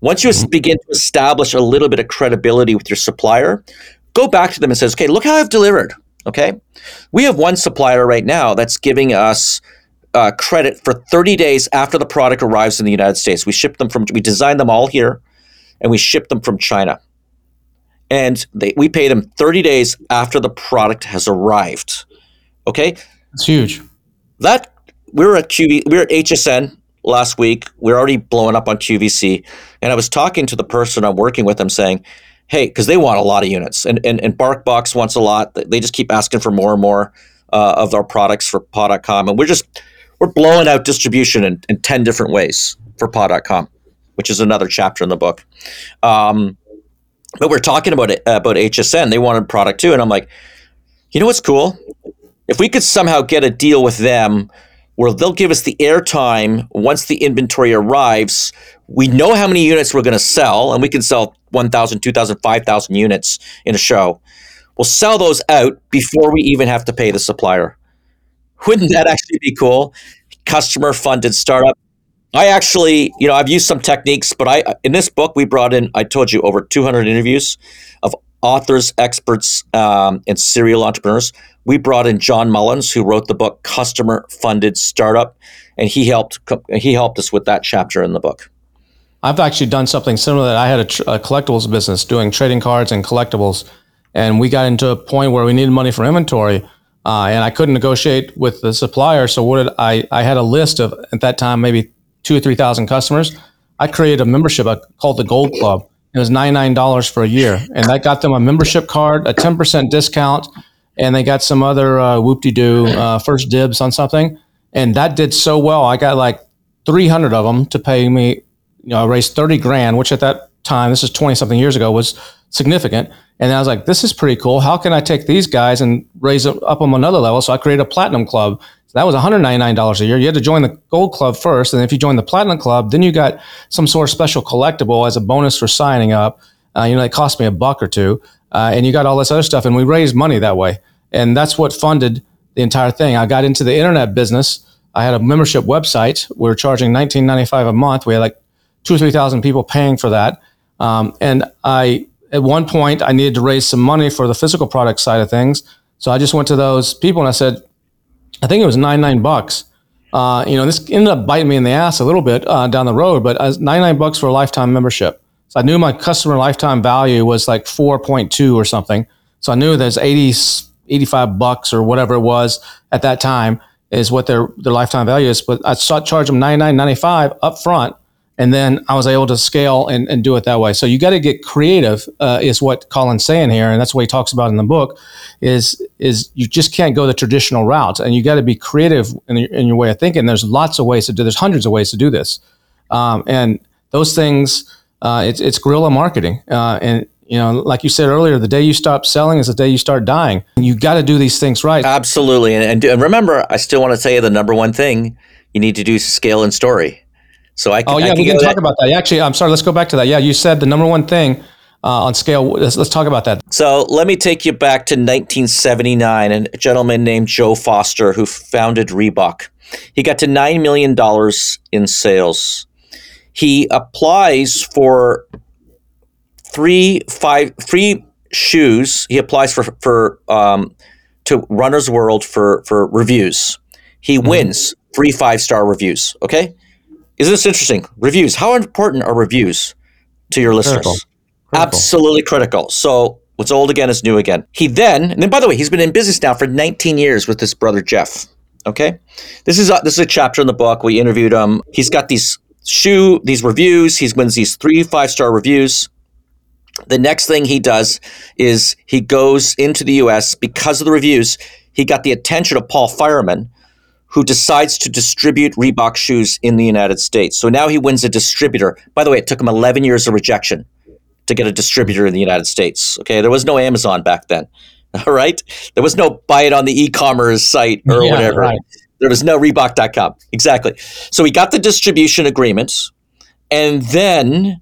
Once you mm-hmm. begin to establish a little bit of credibility with your supplier, go back to them and says, okay, look how I've delivered. Okay. We have one supplier right now that's giving us uh, credit for 30 days after the product arrives in the United States. We ship them from, we design them all here and we ship them from China. And they, we pay them 30 days after the product has arrived. Okay. It's huge. That we were at QV, we were at HSN last week. We are already blowing up on QVC. And I was talking to the person I'm working with, I'm saying, hey, because they want a lot of units. And, and, and BarkBox wants a lot. They just keep asking for more and more uh, of our products for paw.com. And we're just, we're blowing out distribution in, in 10 different ways for paw.com, which is another chapter in the book. Um, but we're talking about it, about HSN. They wanted product too. And I'm like, you know what's cool? If we could somehow get a deal with them where they'll give us the airtime once the inventory arrives. We know how many units we're going to sell, and we can sell 1,000, 2,000, 5,000 units in a show. We'll sell those out before we even have to pay the supplier. Wouldn't that actually be cool? Customer funded startup. I actually, you know, I've used some techniques, but I in this book we brought in, I told you, over 200 interviews of authors, experts, um, and serial entrepreneurs we brought in John Mullins, who wrote the book Customer Funded Startup, and he helped he helped us with that chapter in the book. I've actually done something similar. That I had a, tr- a, collectibles business doing trading cards and collectibles, and we got into a point where we needed money for inventory, uh, and I couldn't negotiate with the supplier. So what did I? I had a list of at that time maybe two or three thousand customers. I created a membership called the Gold Club. It was ninety nine dollars for a year, and that got them a membership card, a ten percent discount and they got some other uh, whoop-de-doo uh, first dibs on something, and that did so well. I got like 300 of them to pay me. You know, I raised 30 grand, which at that time, this is 20 something years ago, was significant. And I was like, this is pretty cool. How can I take these guys and raise them up them another level? So I created a platinum club. So that was $199 a year. You had to join the gold club first. And if you joined the platinum club, then you got some sort of special collectible as a bonus for signing up. Uh, you know, it cost me a buck or two uh, and you got all this other stuff, and we raised money that way, and that's what funded the entire thing. I got into the internet business. I had a membership website. We were charging $19.95 a month. We had like two or three thousand people paying for that, um, and I at one point I needed to raise some money for the physical product side of things. So I just went to those people and I said, I think it was nine nine bucks. Uh, you know, this ended up biting me in the ass a little bit uh, down the road, but nine nine bucks for a lifetime membership. So I knew my customer lifetime value was like 4.2 or something. So I knew there's 80, 85 bucks or whatever it was at that time is what their, their lifetime value is. But I sought charge them 99.95 up front. And then I was able to scale and, and do it that way. So you got to get creative, uh, is what Colin's saying here, and that's what he talks about in the book. Is is you just can't go the traditional route, and you got to be creative in your, in your way of thinking. There's lots of ways to do. There's hundreds of ways to do this, um, and those things uh, it's it's guerrilla marketing, uh, and you know, like you said earlier, the day you stop selling is the day you start dying. You got to do these things right. Absolutely, and, and, and remember, I still want to say the number one thing you need to do is scale and story. So I can, oh yeah, can we can talk that. about that. Actually, I'm sorry. Let's go back to that. Yeah, you said the number one thing uh, on scale. Let's, let's talk about that. So let me take you back to 1979, and a gentleman named Joe Foster who founded Reebok. He got to nine million dollars in sales he applies for three five three shoes. He applies for for um, to Runner's World for for reviews. He Mm-hmm. wins three five star reviews. Okay, isn't this interesting? Reviews. How important are reviews to your listeners? Critical. Critical. Absolutely critical. So what's old again is new again. He then, and then by the way, he's been in business now for 19 years with his brother Jeff. Okay, this is a, this is a chapter in the book. We interviewed him. He's got these shoe these reviews. He wins these three five star reviews. The next thing he does is he goes into the U.S. because of the reviews. He got the attention of Paul Fireman, who decides to distribute Reebok shoes in the United States. So now he wins a distributor. By the way, it took him 11 years of rejection to get a distributor in the United States. Okay, there was no Amazon back then. All right, there was no buy it on the e-commerce site or Yeah, whatever. right. There was no Reebok.com. Exactly. So he got the distribution agreements, and then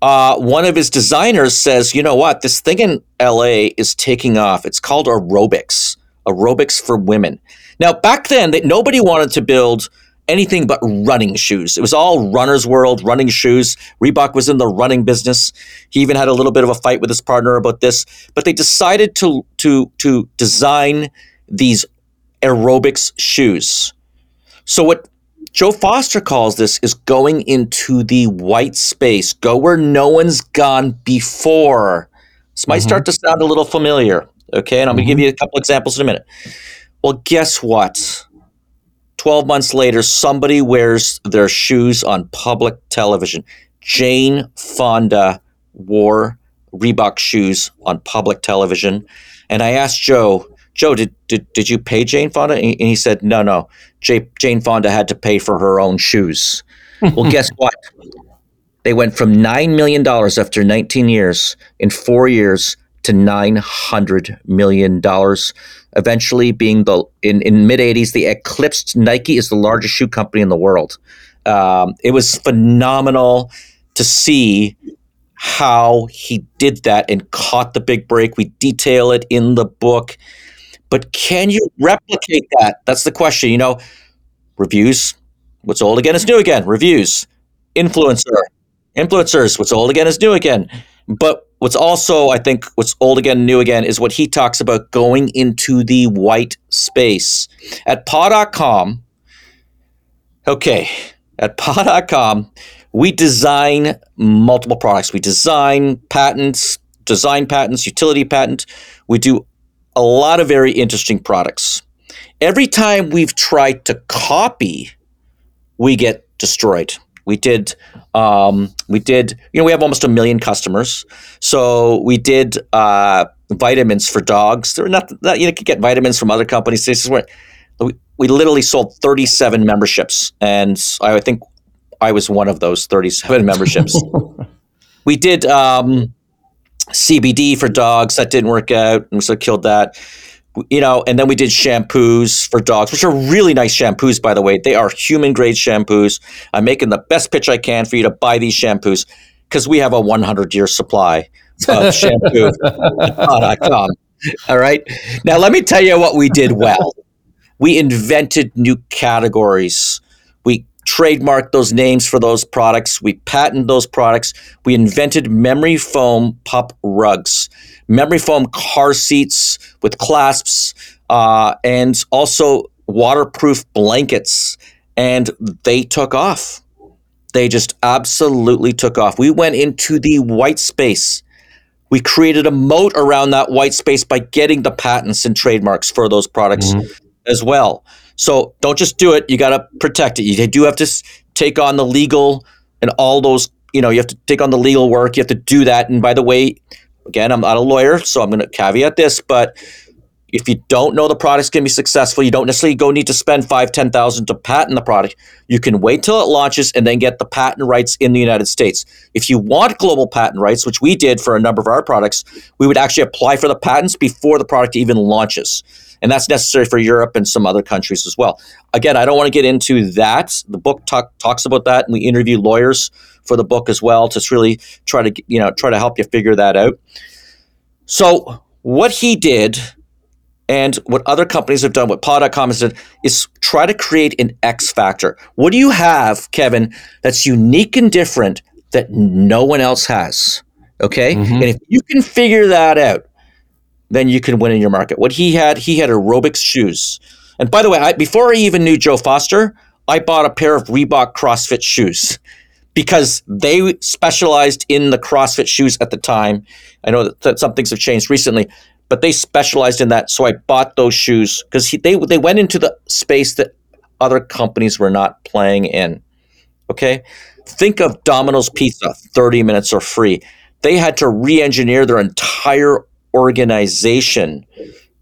uh, one of his designers says, "You know what? This thing in LA is taking off. It's called aerobics. Aerobics for women." Now, back then, that nobody wanted to build anything but running shoes. It was all runner's world, running shoes. Reebok was in the running business. He even had a little bit of a fight with his partner about this, but they decided to to to design these aerobics shoes. So what Joe Foster calls this is going into the white space. Go where no one's gone before. This might mm-hmm. start to sound a little familiar. Okay, and I'm going to give mm-hmm. you a couple examples in a minute. Well, guess what? 12 months later, somebody wears their shoes on public television. Jane Fonda wore Reebok shoes on public television. And I asked Joe, Joe, did, did, did you pay Jane Fonda? And he, said, no, no. J- Jane Fonda had to pay for her own shoes. well, guess what? They went from $9 million after 19 years in four years to $900 million. Eventually, being the in, in mid 80s, the eclipsed Nike is the largest shoe company in the world. Um, it was phenomenal to see how he did that and caught the big break. We detail it in the book. But can you replicate that? That's the question. You know, reviews, what's old again is new again. Reviews, influencer, influencers, what's old again is new again. But what's also, I think, what's old again, new again is what he talks about going into the white space. At paw.com, okay, at paw.com, we design multiple products. We design patents, design patents, utility patent. We do a lot of very interesting products. Every time we've tried to copy, we get destroyed. We did, um, we did, you know, we have almost a million customers. So we did uh, vitamins for dogs. There were not, not, you could get vitamins from other companies. This is where we, we literally sold 37 memberships. And I think I was one of those 37 memberships. we did um, CBD for dogs. That didn't work out. And so killed that. You know, and then we did shampoos for dogs, which are really nice shampoos, by the way. They are human grade shampoos. I'm making the best pitch I can for you to buy these shampoos because we have a 100 year supply of shampoo. All right. Now, let me tell you what we did well. We invented new categories. We trademarked those names for those products. We patented those products. We invented memory foam pup rugs, memory foam car seats with clasps, uh, and also waterproof blankets. And they took off. They just absolutely took off. We went into the white space. We created a moat around that white space by getting the patents and trademarks for those products as well. So don't just do it. You got to protect it. You do have to take on the legal and all those, you know, you have to take on the legal work. You have to do that. And by the way, again, I'm not a lawyer, so I'm going to caveat this, but if you don't know the product's going to be successful, you don't necessarily go need to spend five, ten thousand to patent the product. You can wait till it launches and then get the patent rights in the United States. If you want global patent rights, which we did for a number of our products, we would actually apply for the patents before the product even launches. And that's necessary for Europe and some other countries as well. Again, I don't want to get into that. The book talk, talks about that, and we interview lawyers for the book as well to really try to you know try to help you figure that out. So what he did And what other companies have done, what paw.com has done, is try to create an X factor. What do you have, Kevin, that's unique and different that no one else has? Okay. Mm-hmm. And if you can figure that out, then you can win in your market. What he had, he had aerobics shoes. And by the way, I, before I even knew Joe Foster, I bought a pair of Reebok CrossFit shoes because they specialized in the CrossFit shoes at the time. I know that, that some things have changed recently, but they specialized in that. So I bought those shoes because they they went into the space that other companies were not playing in. Okay, think of Domino's Pizza, thirty minutes or free. They had to re-engineer their entire organization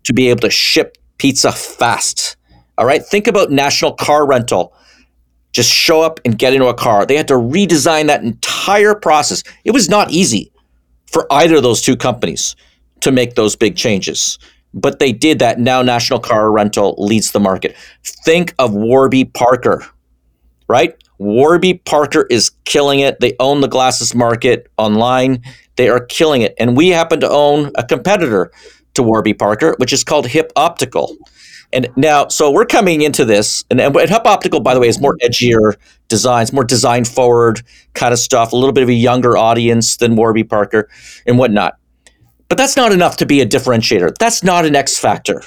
to be able to ship pizza fast. All right, think about National Car Rental. Just show up and get into a car. They had to redesign that entire process. It was not easy for either of those two companies to make those big changes. But they did that. Now National Car Rental leads the market. Think of Warby Parker, right? Warby Parker is killing it. They own the glasses market online. They are killing it. And we happen to own a competitor to Warby Parker, which is called Hip Optical. And now, so we're coming into this, and, and Hip Optical, by the way, is more edgier designs, more design forward kind of stuff, a little bit of a younger audience than Warby Parker and whatnot. But that's not enough to be a differentiator. That's not an X factor.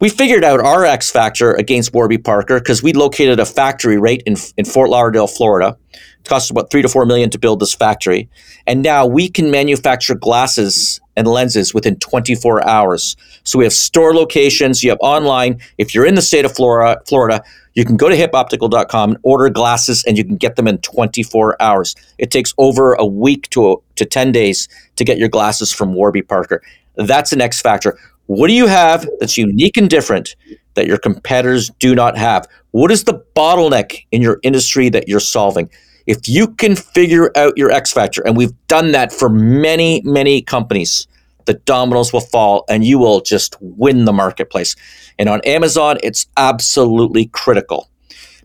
We figured out our X factor against Warby Parker because we located a factory right in, in Fort Lauderdale, Florida. It cost about three to four million to build this factory. And now we can manufacture glasses and lenses within 24 hours. So we have store locations, you have online. If you're in the state of Florida, Florida, you can go to hipoptical.com and order glasses and you can get them in 24 hours. It takes over a week to, to 10 days to get your glasses from Warby Parker. That's an X factor. What do you have that's unique and different that your competitors do not have? What is the bottleneck in your industry that you're solving? If you can figure out your X factor, and we've done that for many, many companies, the dominoes will fall and you will just win the marketplace. And on Amazon, it's absolutely critical.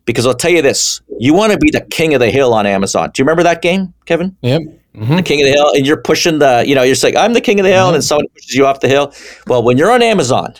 Because I'll tell you this you want to be the king of the hill on Amazon. Do you remember that game, Kevin? Yep. Mm-hmm. The king of the hill, and you're pushing the, you know, you're saying, I'm the king of the hill, mm-hmm. and then someone pushes you off the hill. Well, when you're on Amazon,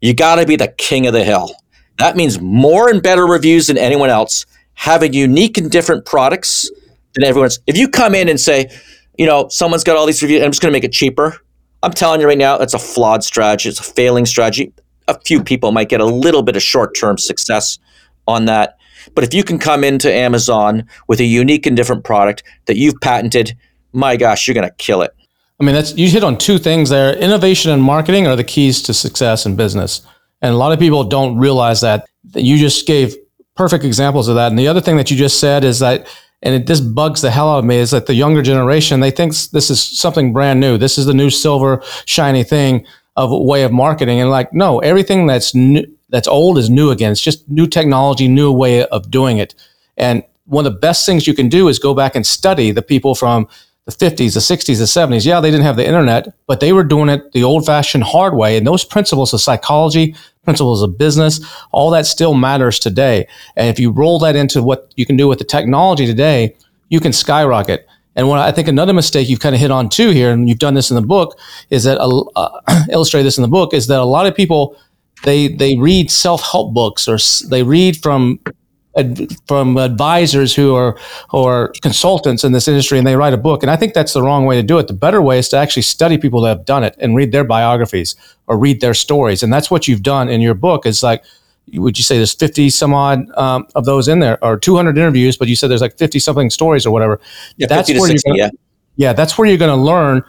you got to be the king of the hill. That means more and better reviews than anyone else, having unique and different products than everyone's. If you come in and say, you know, someone's got all these reviews, I'm just going to make it cheaper. I'm telling you right now, that's a flawed strategy. It's a failing strategy. A few people might get a little bit of short term success on that. But if you can come into Amazon with a unique and different product that you've patented, my gosh, you're going to kill it. I mean, that's you hit on two things there. Innovation and marketing are the keys to success in business. And a lot of people don't realize that, you just gave perfect examples of that. And the other thing that you just said is that and it just bugs the hell out of me is that the younger generation they think this is something brand new this is the new silver shiny thing of way of marketing and like no everything that's new that's old is new again it's just new technology new way of doing it and one of the best things you can do is go back and study the people from the 50s, the 60s, the 70s. Yeah, they didn't have the internet, but they were doing it the old fashioned hard way. And those principles of psychology, principles of business, all that still matters today. And if you roll that into what you can do with the technology today, you can skyrocket. And what I think another mistake you've kind of hit on too here, and you've done this in the book, is that uh, illustrate this in the book is that a lot of people they they read self help books or they read from from advisors who are are consultants in this industry and they write a book. And i think that's the wrong way to do it. The better way is to actually study people that have done it and read their biographies or read their stories. And that's what you've done in your book it's like would you say there's 50 some odd um, of those in there or 200 interviews but you said there's like 50 something stories or whatever. Yeah, that's where 60, you're gonna, yeah. yeah that's where you're going to learn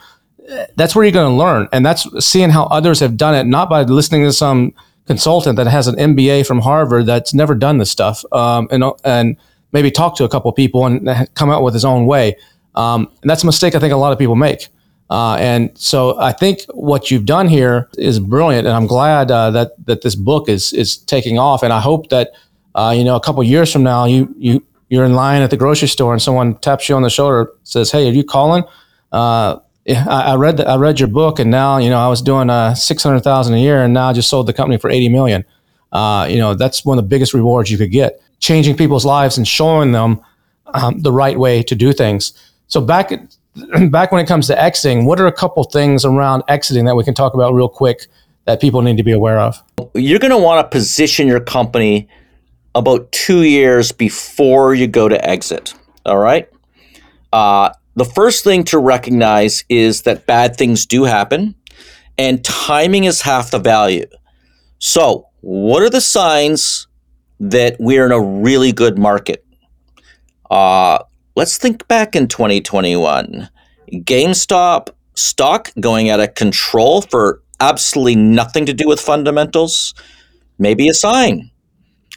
that's where you're going to learn and that's seeing how others have done it not by listening to some consultant that has an MBA from Harvard that's never done this stuff, um, and and maybe talk to a couple of people and come out with his own way. Um, and that's a mistake I think a lot of people make. Uh, and so I think what you've done here is brilliant, and I'm glad uh, that that this book is is taking off. And I hope that uh, you know a couple years from now you you you're in line at the grocery store and someone taps you on the shoulder says, "Hey, are you Colin?" I, read I read your book, and now you know I was doing uh, six hundred thousand a year, and now I just sold the company for eighty million. Uh, you know that's one of the biggest rewards you could get, changing people's lives and showing them um, the right way to do things. So back back when it comes to exiting, what are a couple things around exiting that we can talk about real quick that people need to be aware of? You're going to want to position your company about two years before you go to exit. All right. Uh, the first thing to recognize is that bad things do happen, and timing is half the value. So, what are the signs that we're in a really good market? Uh, let's think back in 2021. GameStop stock going out of control for absolutely nothing to do with fundamentals, maybe a sign.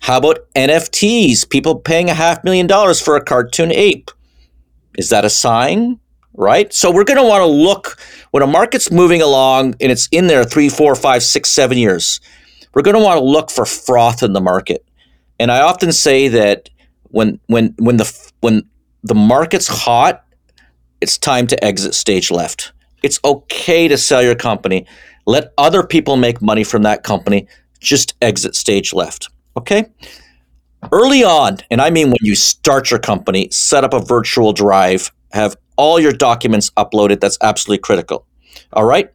How about NFTs? People paying a half million dollars for a cartoon ape. Is that a sign? Right? So we're going to want to look when a market's moving along and it's in there three, four, five, six, seven years. We're going to want to look for froth in the market. And I often say that when when when the when the market's hot, it's time to exit stage left. It's okay to sell your company. Let other people make money from that company. Just exit stage left. Okay? Early on, and I mean when you start your company, set up a virtual drive, have all your documents uploaded. That's absolutely critical. All right?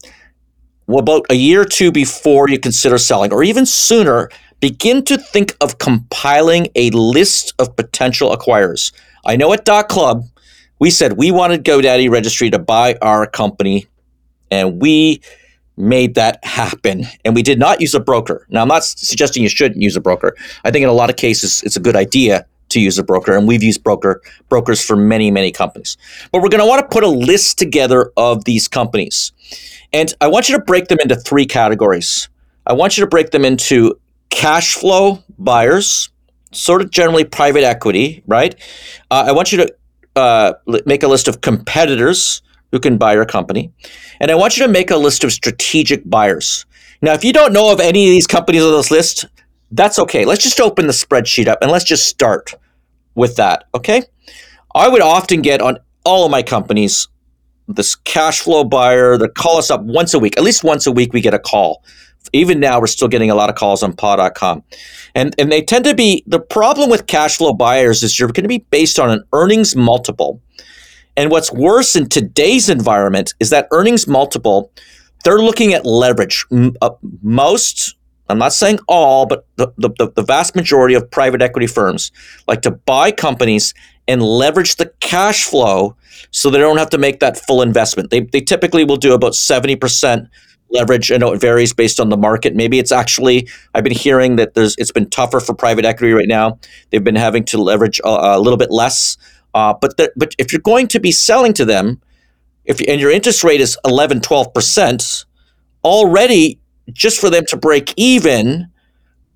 Well, about a year or two before you consider selling, or even sooner, begin to think of compiling a list of potential acquirers. I know at Dot Club, we said we wanted GoDaddy Registry to buy our company, and we made that happen. And we did not use a broker. Now, I'm not suggesting you shouldn't use a broker. I think in a lot of cases, it's a good idea to use a broker, and we've used broker brokers for many, many companies. But we're going to want to put a list together of these companies, and I want you to break them into three categories. I want you to break them into cash flow buyers, sort of generally private equity, right? Uh, I want you to uh, make a list of competitors who can buy your company. And I want you to make a list of strategic buyers. Now, if you don't know of any of these companies on this list, that's okay. Let's just open the spreadsheet up and let's just start with that, okay? I would often get on all of my companies this cash flow buyer that call us up once a week. At least once a week, we get a call. Even now, we're still getting a lot of calls on paw.com. And, and they tend to be the problem with cash flow buyers is you're going to be based on an earnings multiple and what's worse in today's environment is that earnings multiple, they're looking at leverage. Uh, most, I'm not saying all, but the, the, the vast majority of private equity firms like to buy companies and leverage the cash flow so they don't have to make that full investment. They, they typically will do about 70% leverage. I know it varies based on the market. Maybe it's actually I've been hearing that there's it's been tougher for private equity right now. They've been having to leverage a, a little bit less. Uh, but the, but if you're going to be selling to them, if and your interest rate is 11, 12 percent, already just for them to break even,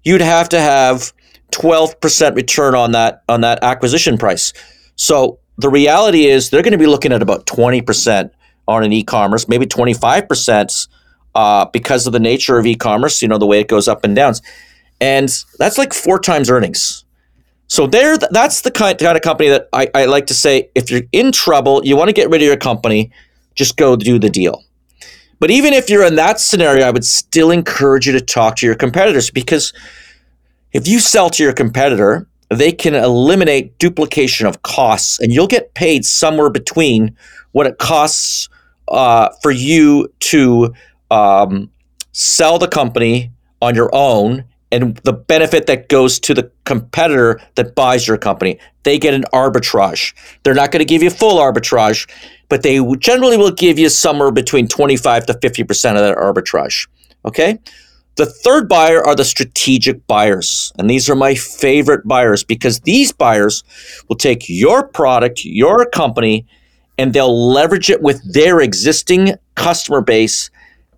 you'd have to have 12 percent return on that on that acquisition price. So the reality is they're going to be looking at about 20 percent on an e-commerce, maybe 25 percent uh, because of the nature of e-commerce. You know the way it goes up and downs, and that's like four times earnings. So there, that's the kind, kind of company that I, I like to say, if you're in trouble, you want to get rid of your company, just go do the deal. But even if you're in that scenario, I would still encourage you to talk to your competitors because if you sell to your competitor, they can eliminate duplication of costs and you'll get paid somewhere between what it costs uh, for you to um, sell the company on your own and the benefit that goes to the competitor that buys your company. They get an arbitrage. They're not going to give you full arbitrage, but they generally will give you somewhere between 25 to 50% of that arbitrage. Okay? The third buyer are the strategic buyers. And these are my favorite buyers because these buyers will take your product, your company, and they'll leverage it with their existing customer base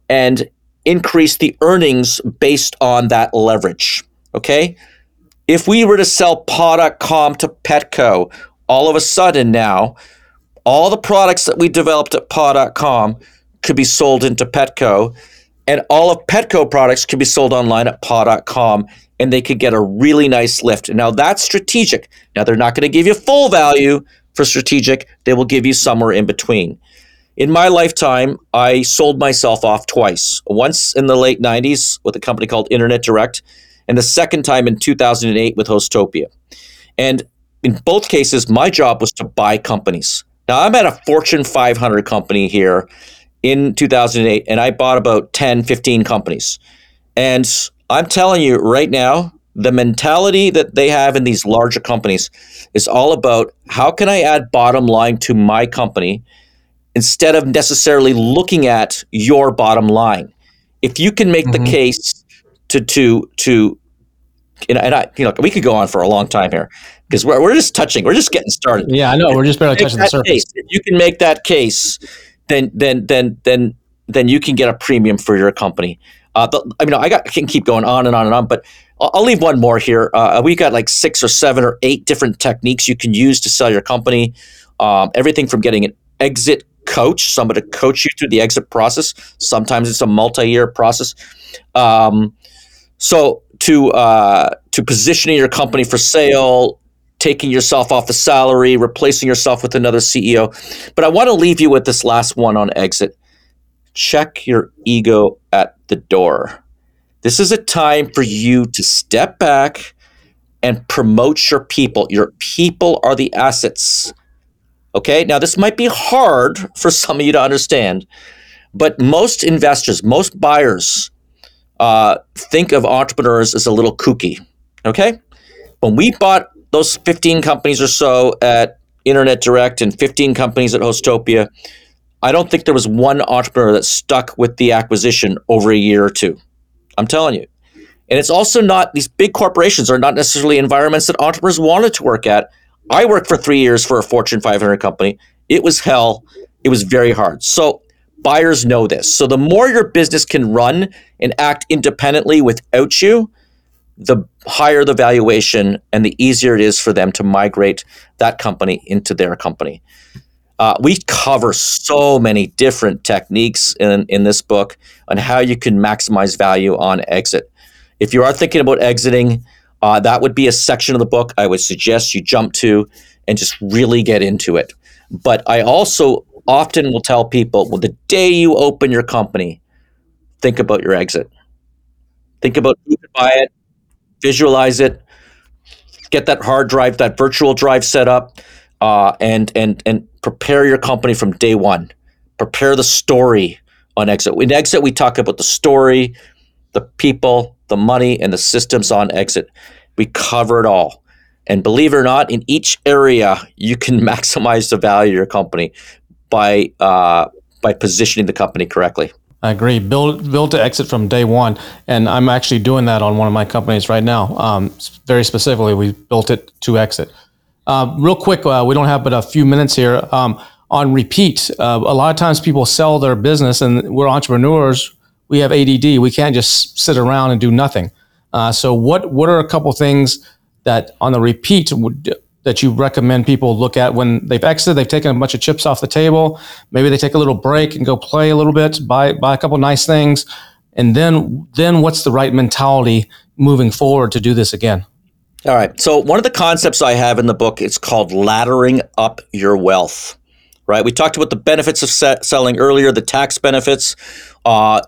and increase the earnings based on that leverage. Okay. If we were to sell paw.com to Petco, all of a sudden now, all the products that we developed at paw.com could be sold into Petco, and all of Petco products could be sold online at paw.com, and they could get a really nice lift. Now that's strategic. Now they're not going to give you full value for strategic, they will give you somewhere in between. In my lifetime, I sold myself off twice. Once in the late 90s with a company called Internet Direct, and the second time in 2008 with Hostopia. And in both cases, my job was to buy companies. Now, I'm at a Fortune 500 company here, in 2008 and I bought about 10, 15 companies. And I'm telling you right now, the mentality that they have in these larger companies is all about how can I add bottom line to my company instead of necessarily looking at your bottom line. If you can make mm-hmm. the case to to to and, and I you know we could go on for a long time here because we're, we're just touching we're just getting started. Yeah, I know we're just barely touching the surface. Case, if you can make that case, then then then then then you can get a premium for your company. Uh, the, I mean, I got I can keep going on and on and on, but I'll, I'll leave one more here. Uh, we got like six or seven or eight different techniques you can use to sell your company. Um, everything from getting an exit coach, somebody to coach you through the exit process. Sometimes it's a multi-year process. Um, so to uh, to positioning your company for sale, taking yourself off the salary, replacing yourself with another CEO. But I want to leave you with this last one on exit. Check your ego at the door. This is a time for you to step back and promote your people. Your people are the assets. Okay, now this might be hard for some of you to understand, but most investors, most buyers uh, think of entrepreneurs as a little kooky. Okay, when we bought those 15 companies or so at Internet Direct and 15 companies at Hostopia, I don't think there was one entrepreneur that stuck with the acquisition over a year or two. I'm telling you. And it's also not, these big corporations are not necessarily environments that entrepreneurs wanted to work at. I worked for three years for a Fortune 500 company. It was hell. It was very hard. So buyers know this. So the more your business can run and act independently without you, the higher the valuation and the easier it is for them to migrate that company into their company. Uh, we cover so many different techniques in, in this book on how you can maximize value on exit. If you are thinking about exiting, uh, that would be a section of the book I would suggest you jump to and just really get into it. But I also often will tell people well, the day you open your company, think about your exit. Think about who could buy it, visualize it, get that hard drive, that virtual drive set up, uh, and and and prepare your company from day one. Prepare the story on exit. In exit, we talk about the story, the people, the money, and the systems on exit. We cover it all. And believe it or not, in each area, you can maximize the value of your company by uh, by positioning the company correctly. I agree. Build build to exit from day one, and I'm actually doing that on one of my companies right now. Um, very specifically, we built it to exit. Uh, real quick, uh, we don't have but a few minutes here. Um, on repeat, uh, a lot of times people sell their business, and we're entrepreneurs. We have ADD. We can't just sit around and do nothing. Uh, so, what what are a couple things that on the repeat would that you recommend people look at when they've exited, they've taken a bunch of chips off the table. Maybe they take a little break and go play a little bit, buy buy a couple nice things, and then then what's the right mentality moving forward to do this again? All right. So one of the concepts I have in the book it's called laddering up your wealth. Right. We talked about the benefits of selling earlier, the tax benefits. Uh,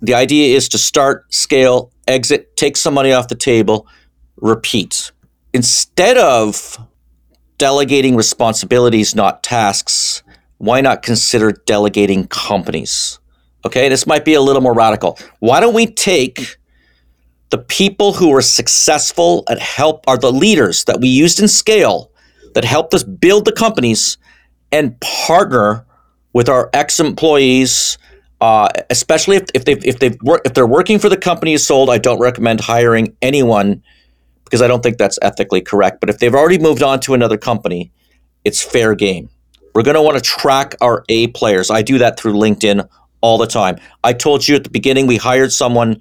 the idea is to start, scale, exit, take some money off the table, repeat. Instead of delegating responsibilities, not tasks, why not consider delegating companies? Okay, this might be a little more radical. Why don't we take the people who are successful at help are the leaders that we used in scale that helped us build the companies and partner with our ex-employees uh, especially if, if they if they work if they're working for the company is sold i don't recommend hiring anyone because I don't think that's ethically correct. But if they've already moved on to another company, it's fair game. We're going to want to track our A players. I do that through LinkedIn all the time. I told you at the beginning we hired someone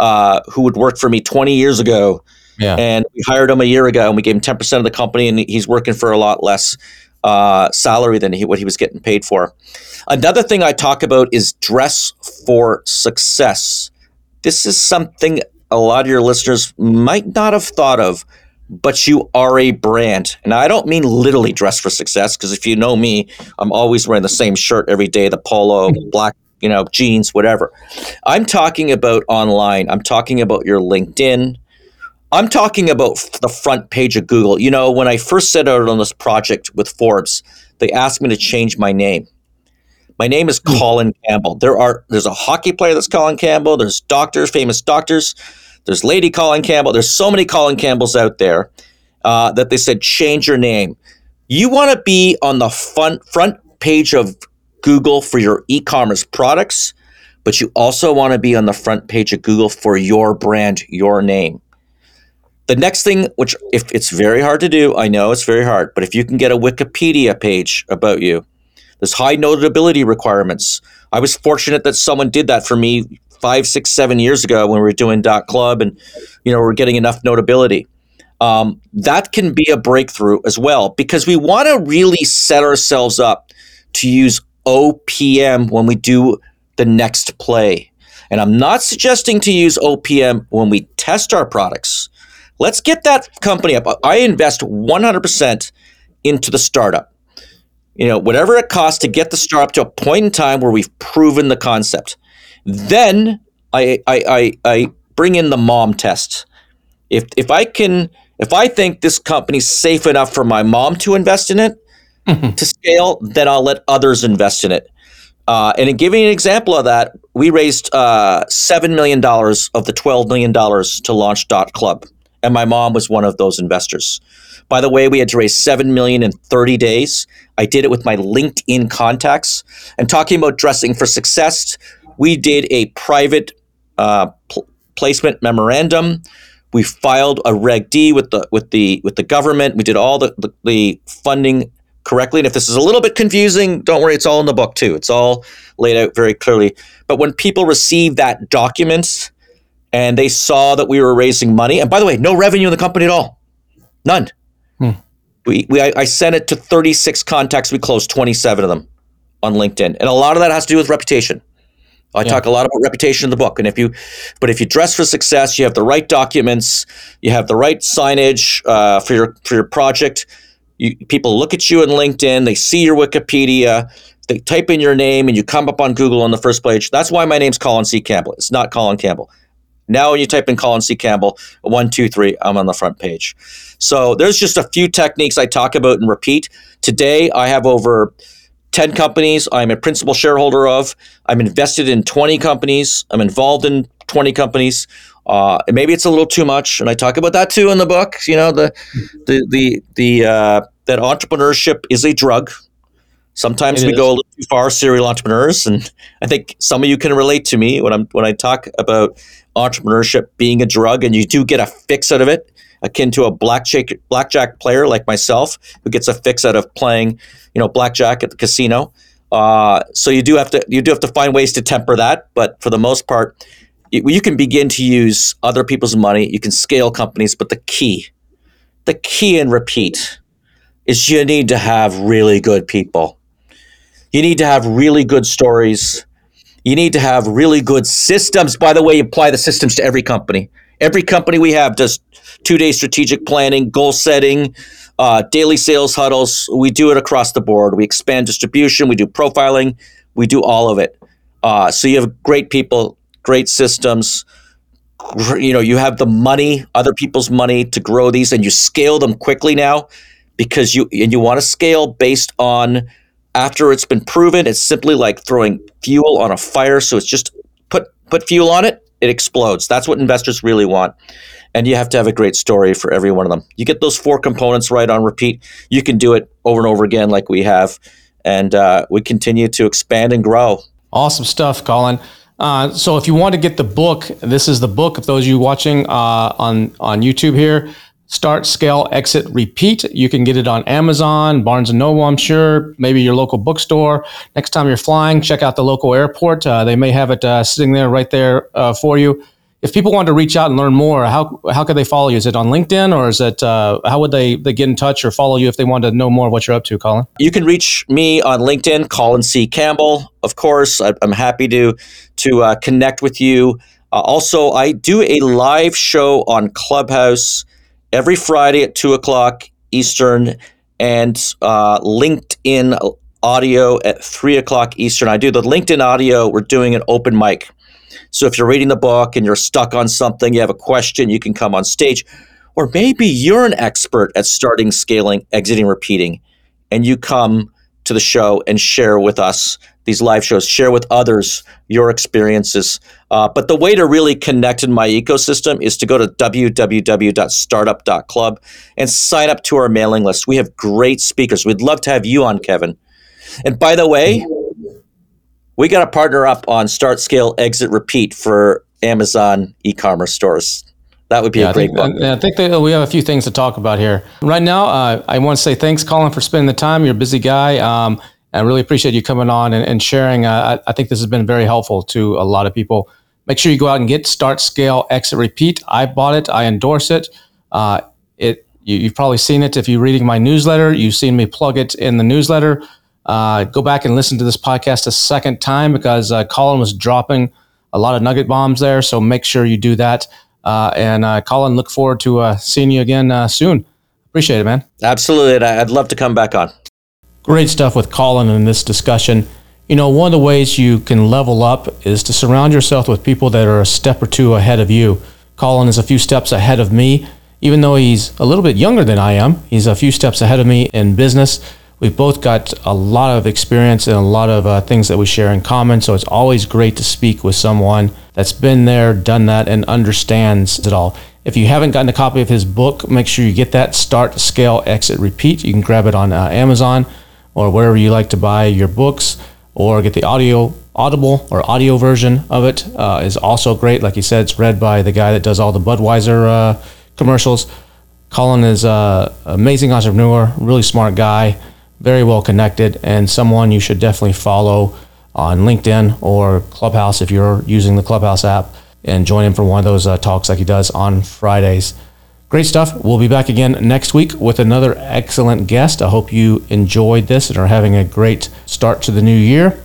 uh, who would work for me 20 years ago. Yeah. And we hired him a year ago and we gave him 10% of the company and he's working for a lot less uh, salary than he, what he was getting paid for. Another thing I talk about is dress for success. This is something a lot of your listeners might not have thought of, but you are a brand. And I don't mean literally dress for success, because if you know me, I'm always wearing the same shirt every day, the polo, black, you know, jeans, whatever. I'm talking about online. I'm talking about your LinkedIn. I'm talking about the front page of Google. You know, when I first set out on this project with Forbes, they asked me to change my name. My name is Colin Campbell. There are there's a hockey player that's Colin Campbell. There's doctors, famous doctors. There's Lady Colin Campbell. There's so many Colin Campbells out there uh, that they said change your name. You want to be on the front front page of Google for your e-commerce products, but you also want to be on the front page of Google for your brand, your name. The next thing, which if it's very hard to do, I know it's very hard, but if you can get a Wikipedia page about you, there's high notability requirements. I was fortunate that someone did that for me five, six, seven years ago when we were doing dot club and you know we're getting enough notability. Um, that can be a breakthrough as well because we want to really set ourselves up to use OPM when we do the next play. And I'm not suggesting to use OPM when we test our products. Let's get that company up. I invest 100% into the startup. You know, whatever it costs to get the startup to a point in time where we've proven the concept. Then I, I, I, I bring in the mom test. If, if I can, if I think this company's safe enough for my mom to invest in it mm-hmm. to scale, then I'll let others invest in it. Uh, and in giving an example of that, we raised uh, $7 million of the $12 million to launch Dot Club and my mom was one of those investors. By the way, we had to raise 7 million in 30 days. I did it with my LinkedIn contacts. And talking about dressing for success, we did a private uh, pl- placement memorandum. We filed a Reg D with the with the with the government. We did all the, the, the funding correctly. And if this is a little bit confusing, don't worry, it's all in the book too. It's all laid out very clearly. But when people receive that document, and they saw that we were raising money. And by the way, no revenue in the company at all, none. Hmm. We, we I, I sent it to 36 contacts. We closed 27 of them on LinkedIn, and a lot of that has to do with reputation. I yeah. talk a lot about reputation in the book, and if you, but if you dress for success, you have the right documents, you have the right signage uh, for your for your project. You, people look at you in LinkedIn, they see your Wikipedia, they type in your name, and you come up on Google on the first page. That's why my name's Colin C. Campbell. It's not Colin Campbell. Now, when you type in Colin C. Campbell, one, two, three, I'm on the front page. So there's just a few techniques I talk about and repeat. Today, I have over 10 companies I'm a principal shareholder of. I'm invested in 20 companies. I'm involved in 20 companies. Uh, maybe it's a little too much, and I talk about that too in the book. You know, the the the the uh, that entrepreneurship is a drug. Sometimes it we is. go a little too far, serial entrepreneurs, and I think some of you can relate to me when I'm when I talk about entrepreneurship being a drug, and you do get a fix out of it, akin to a blackjack blackjack player like myself who gets a fix out of playing, you know, blackjack at the casino. Uh, so you do have to you do have to find ways to temper that, but for the most part, you, you can begin to use other people's money. You can scale companies, but the key, the key and repeat, is you need to have really good people. You need to have really good stories you need to have really good systems. By the way, you apply the systems to every company. Every company we have does two day strategic planning, goal setting, uh, daily sales huddles. We do it across the board. We expand distribution, we do profiling, we do all of it. Uh, so you have great people, great systems. You know, you have the money, other people's money to grow these, and you scale them quickly now because you and you want to scale based on after it's been proven, it's simply like throwing fuel on a fire. So it's just put put fuel on it, it explodes. That's what investors really want. And you have to have a great story for every one of them. You get those four components right on repeat, you can do it over and over again, like we have, and uh, we continue to expand and grow. Awesome stuff, Colin. Uh, so if you want to get the book, this is the book. Of those of you watching uh, on on YouTube here, Start, Scale, Exit, Repeat. You can get it on Amazon, Barnes and Noble, I'm sure, maybe your local bookstore. Next time you're flying, check out the local airport. Uh, they may have it uh, sitting there right there uh, for you. If people want to reach out and learn more, how how could they follow you? Is it on LinkedIn or is it uh, how would they, they get in touch or follow you if they want to know more of what you're up to, Colin? You can reach me on LinkedIn, Colin C. Campbell. Of course, I, am happy to to uh, connect with you. Uh, also, I do a live show on Clubhouse every Friday at two o'clock Eastern and uh, LinkedIn audio at three o'clock Eastern. I do the LinkedIn audio. We're doing an open mic. So if you're reading the book and you're stuck on something, you have a question, you can come on stage. Or maybe you're an expert at starting, scaling, exiting, repeating, and you come to the show and share with us these live shows, share with others your experiences. Uh, but the way to really connect in my ecosystem is to go to www.startup.club and sign up to our mailing list. We have great speakers. We'd love to have you on, Kevin. And by the way, we got to partner up on Start, Scale, Exit, Repeat for Amazon e-commerce stores. That would be yeah, a great I I think that we have a few things to talk about here. Right now, uh, I want to say thanks, Colin, for spending the time. You're a busy guy. Um, I really appreciate you coming on and, and sharing. Uh, I, I, think this has been very helpful to a lot of people. Make sure you go out and get Start, Scale, Exit, Repeat. I bought it. I endorse it. Uh, it you, have probably seen it if you're reading my newsletter. You've seen me plug it in the newsletter. Uh, go back and listen to this podcast a second time because uh, Colin was dropping a lot of nugget bombs there. So make sure you do that. Uh, and uh, Colin, look forward to uh, seeing you again uh, soon. Appreciate it, man. Absolutely. I'd love to come back on. Great stuff with Colin in this discussion. You know, one of the ways you can level up is to surround yourself with people that are a step or two ahead of you. Colin is a few steps ahead of me, even though he's a little bit younger than I am. He's a few steps ahead of me in business we've both got a lot of experience and a lot of uh, things that we share in common. So it's always great to speak with someone that's been there, done that, and understands it all. If you haven't gotten a copy of his book, make sure you get that Start, Scale, Exit, Repeat. You can grab it on uh, Amazon or wherever you like to buy your books or get the audio audible or audio version of it uh, is also great like you said it's read by the guy that does all the budweiser uh, commercials colin is an uh, amazing entrepreneur really smart guy very well connected and someone you should definitely follow on LinkedIn or Clubhouse if you're using the Clubhouse app and join him for one of those uh, talks like he does on Fridays. Great stuff. We'll be back again next week with another excellent guest. I hope you enjoyed this and are having a great start to the new year.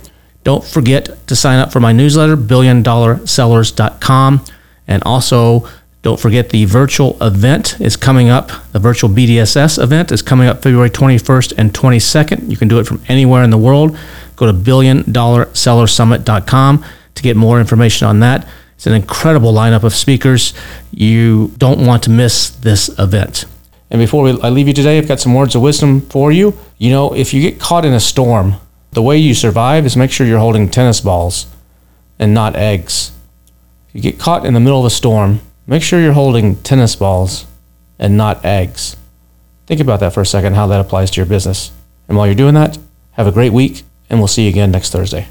Don't forget to sign up for my newsletter, billiondollarsellers.com, and also don't forget the virtual event is coming up. The virtual BDSS event is coming up February 21st and 22nd. You can do it from anywhere in the world. Go to billiondollarsellersummit.com to get more information on that. It's an incredible lineup of speakers. You don't want to miss this event. And before we, I leave you today, I've got some words of wisdom for you. You know, if you get caught in a storm, the way you survive is make sure you're holding tennis balls and not eggs. If you get caught in the middle of a storm, Make sure you're holding tennis balls and not eggs. Think about that for a second, how that applies to your business. And while you're doing that, have a great week, and we'll see you again next Thursday.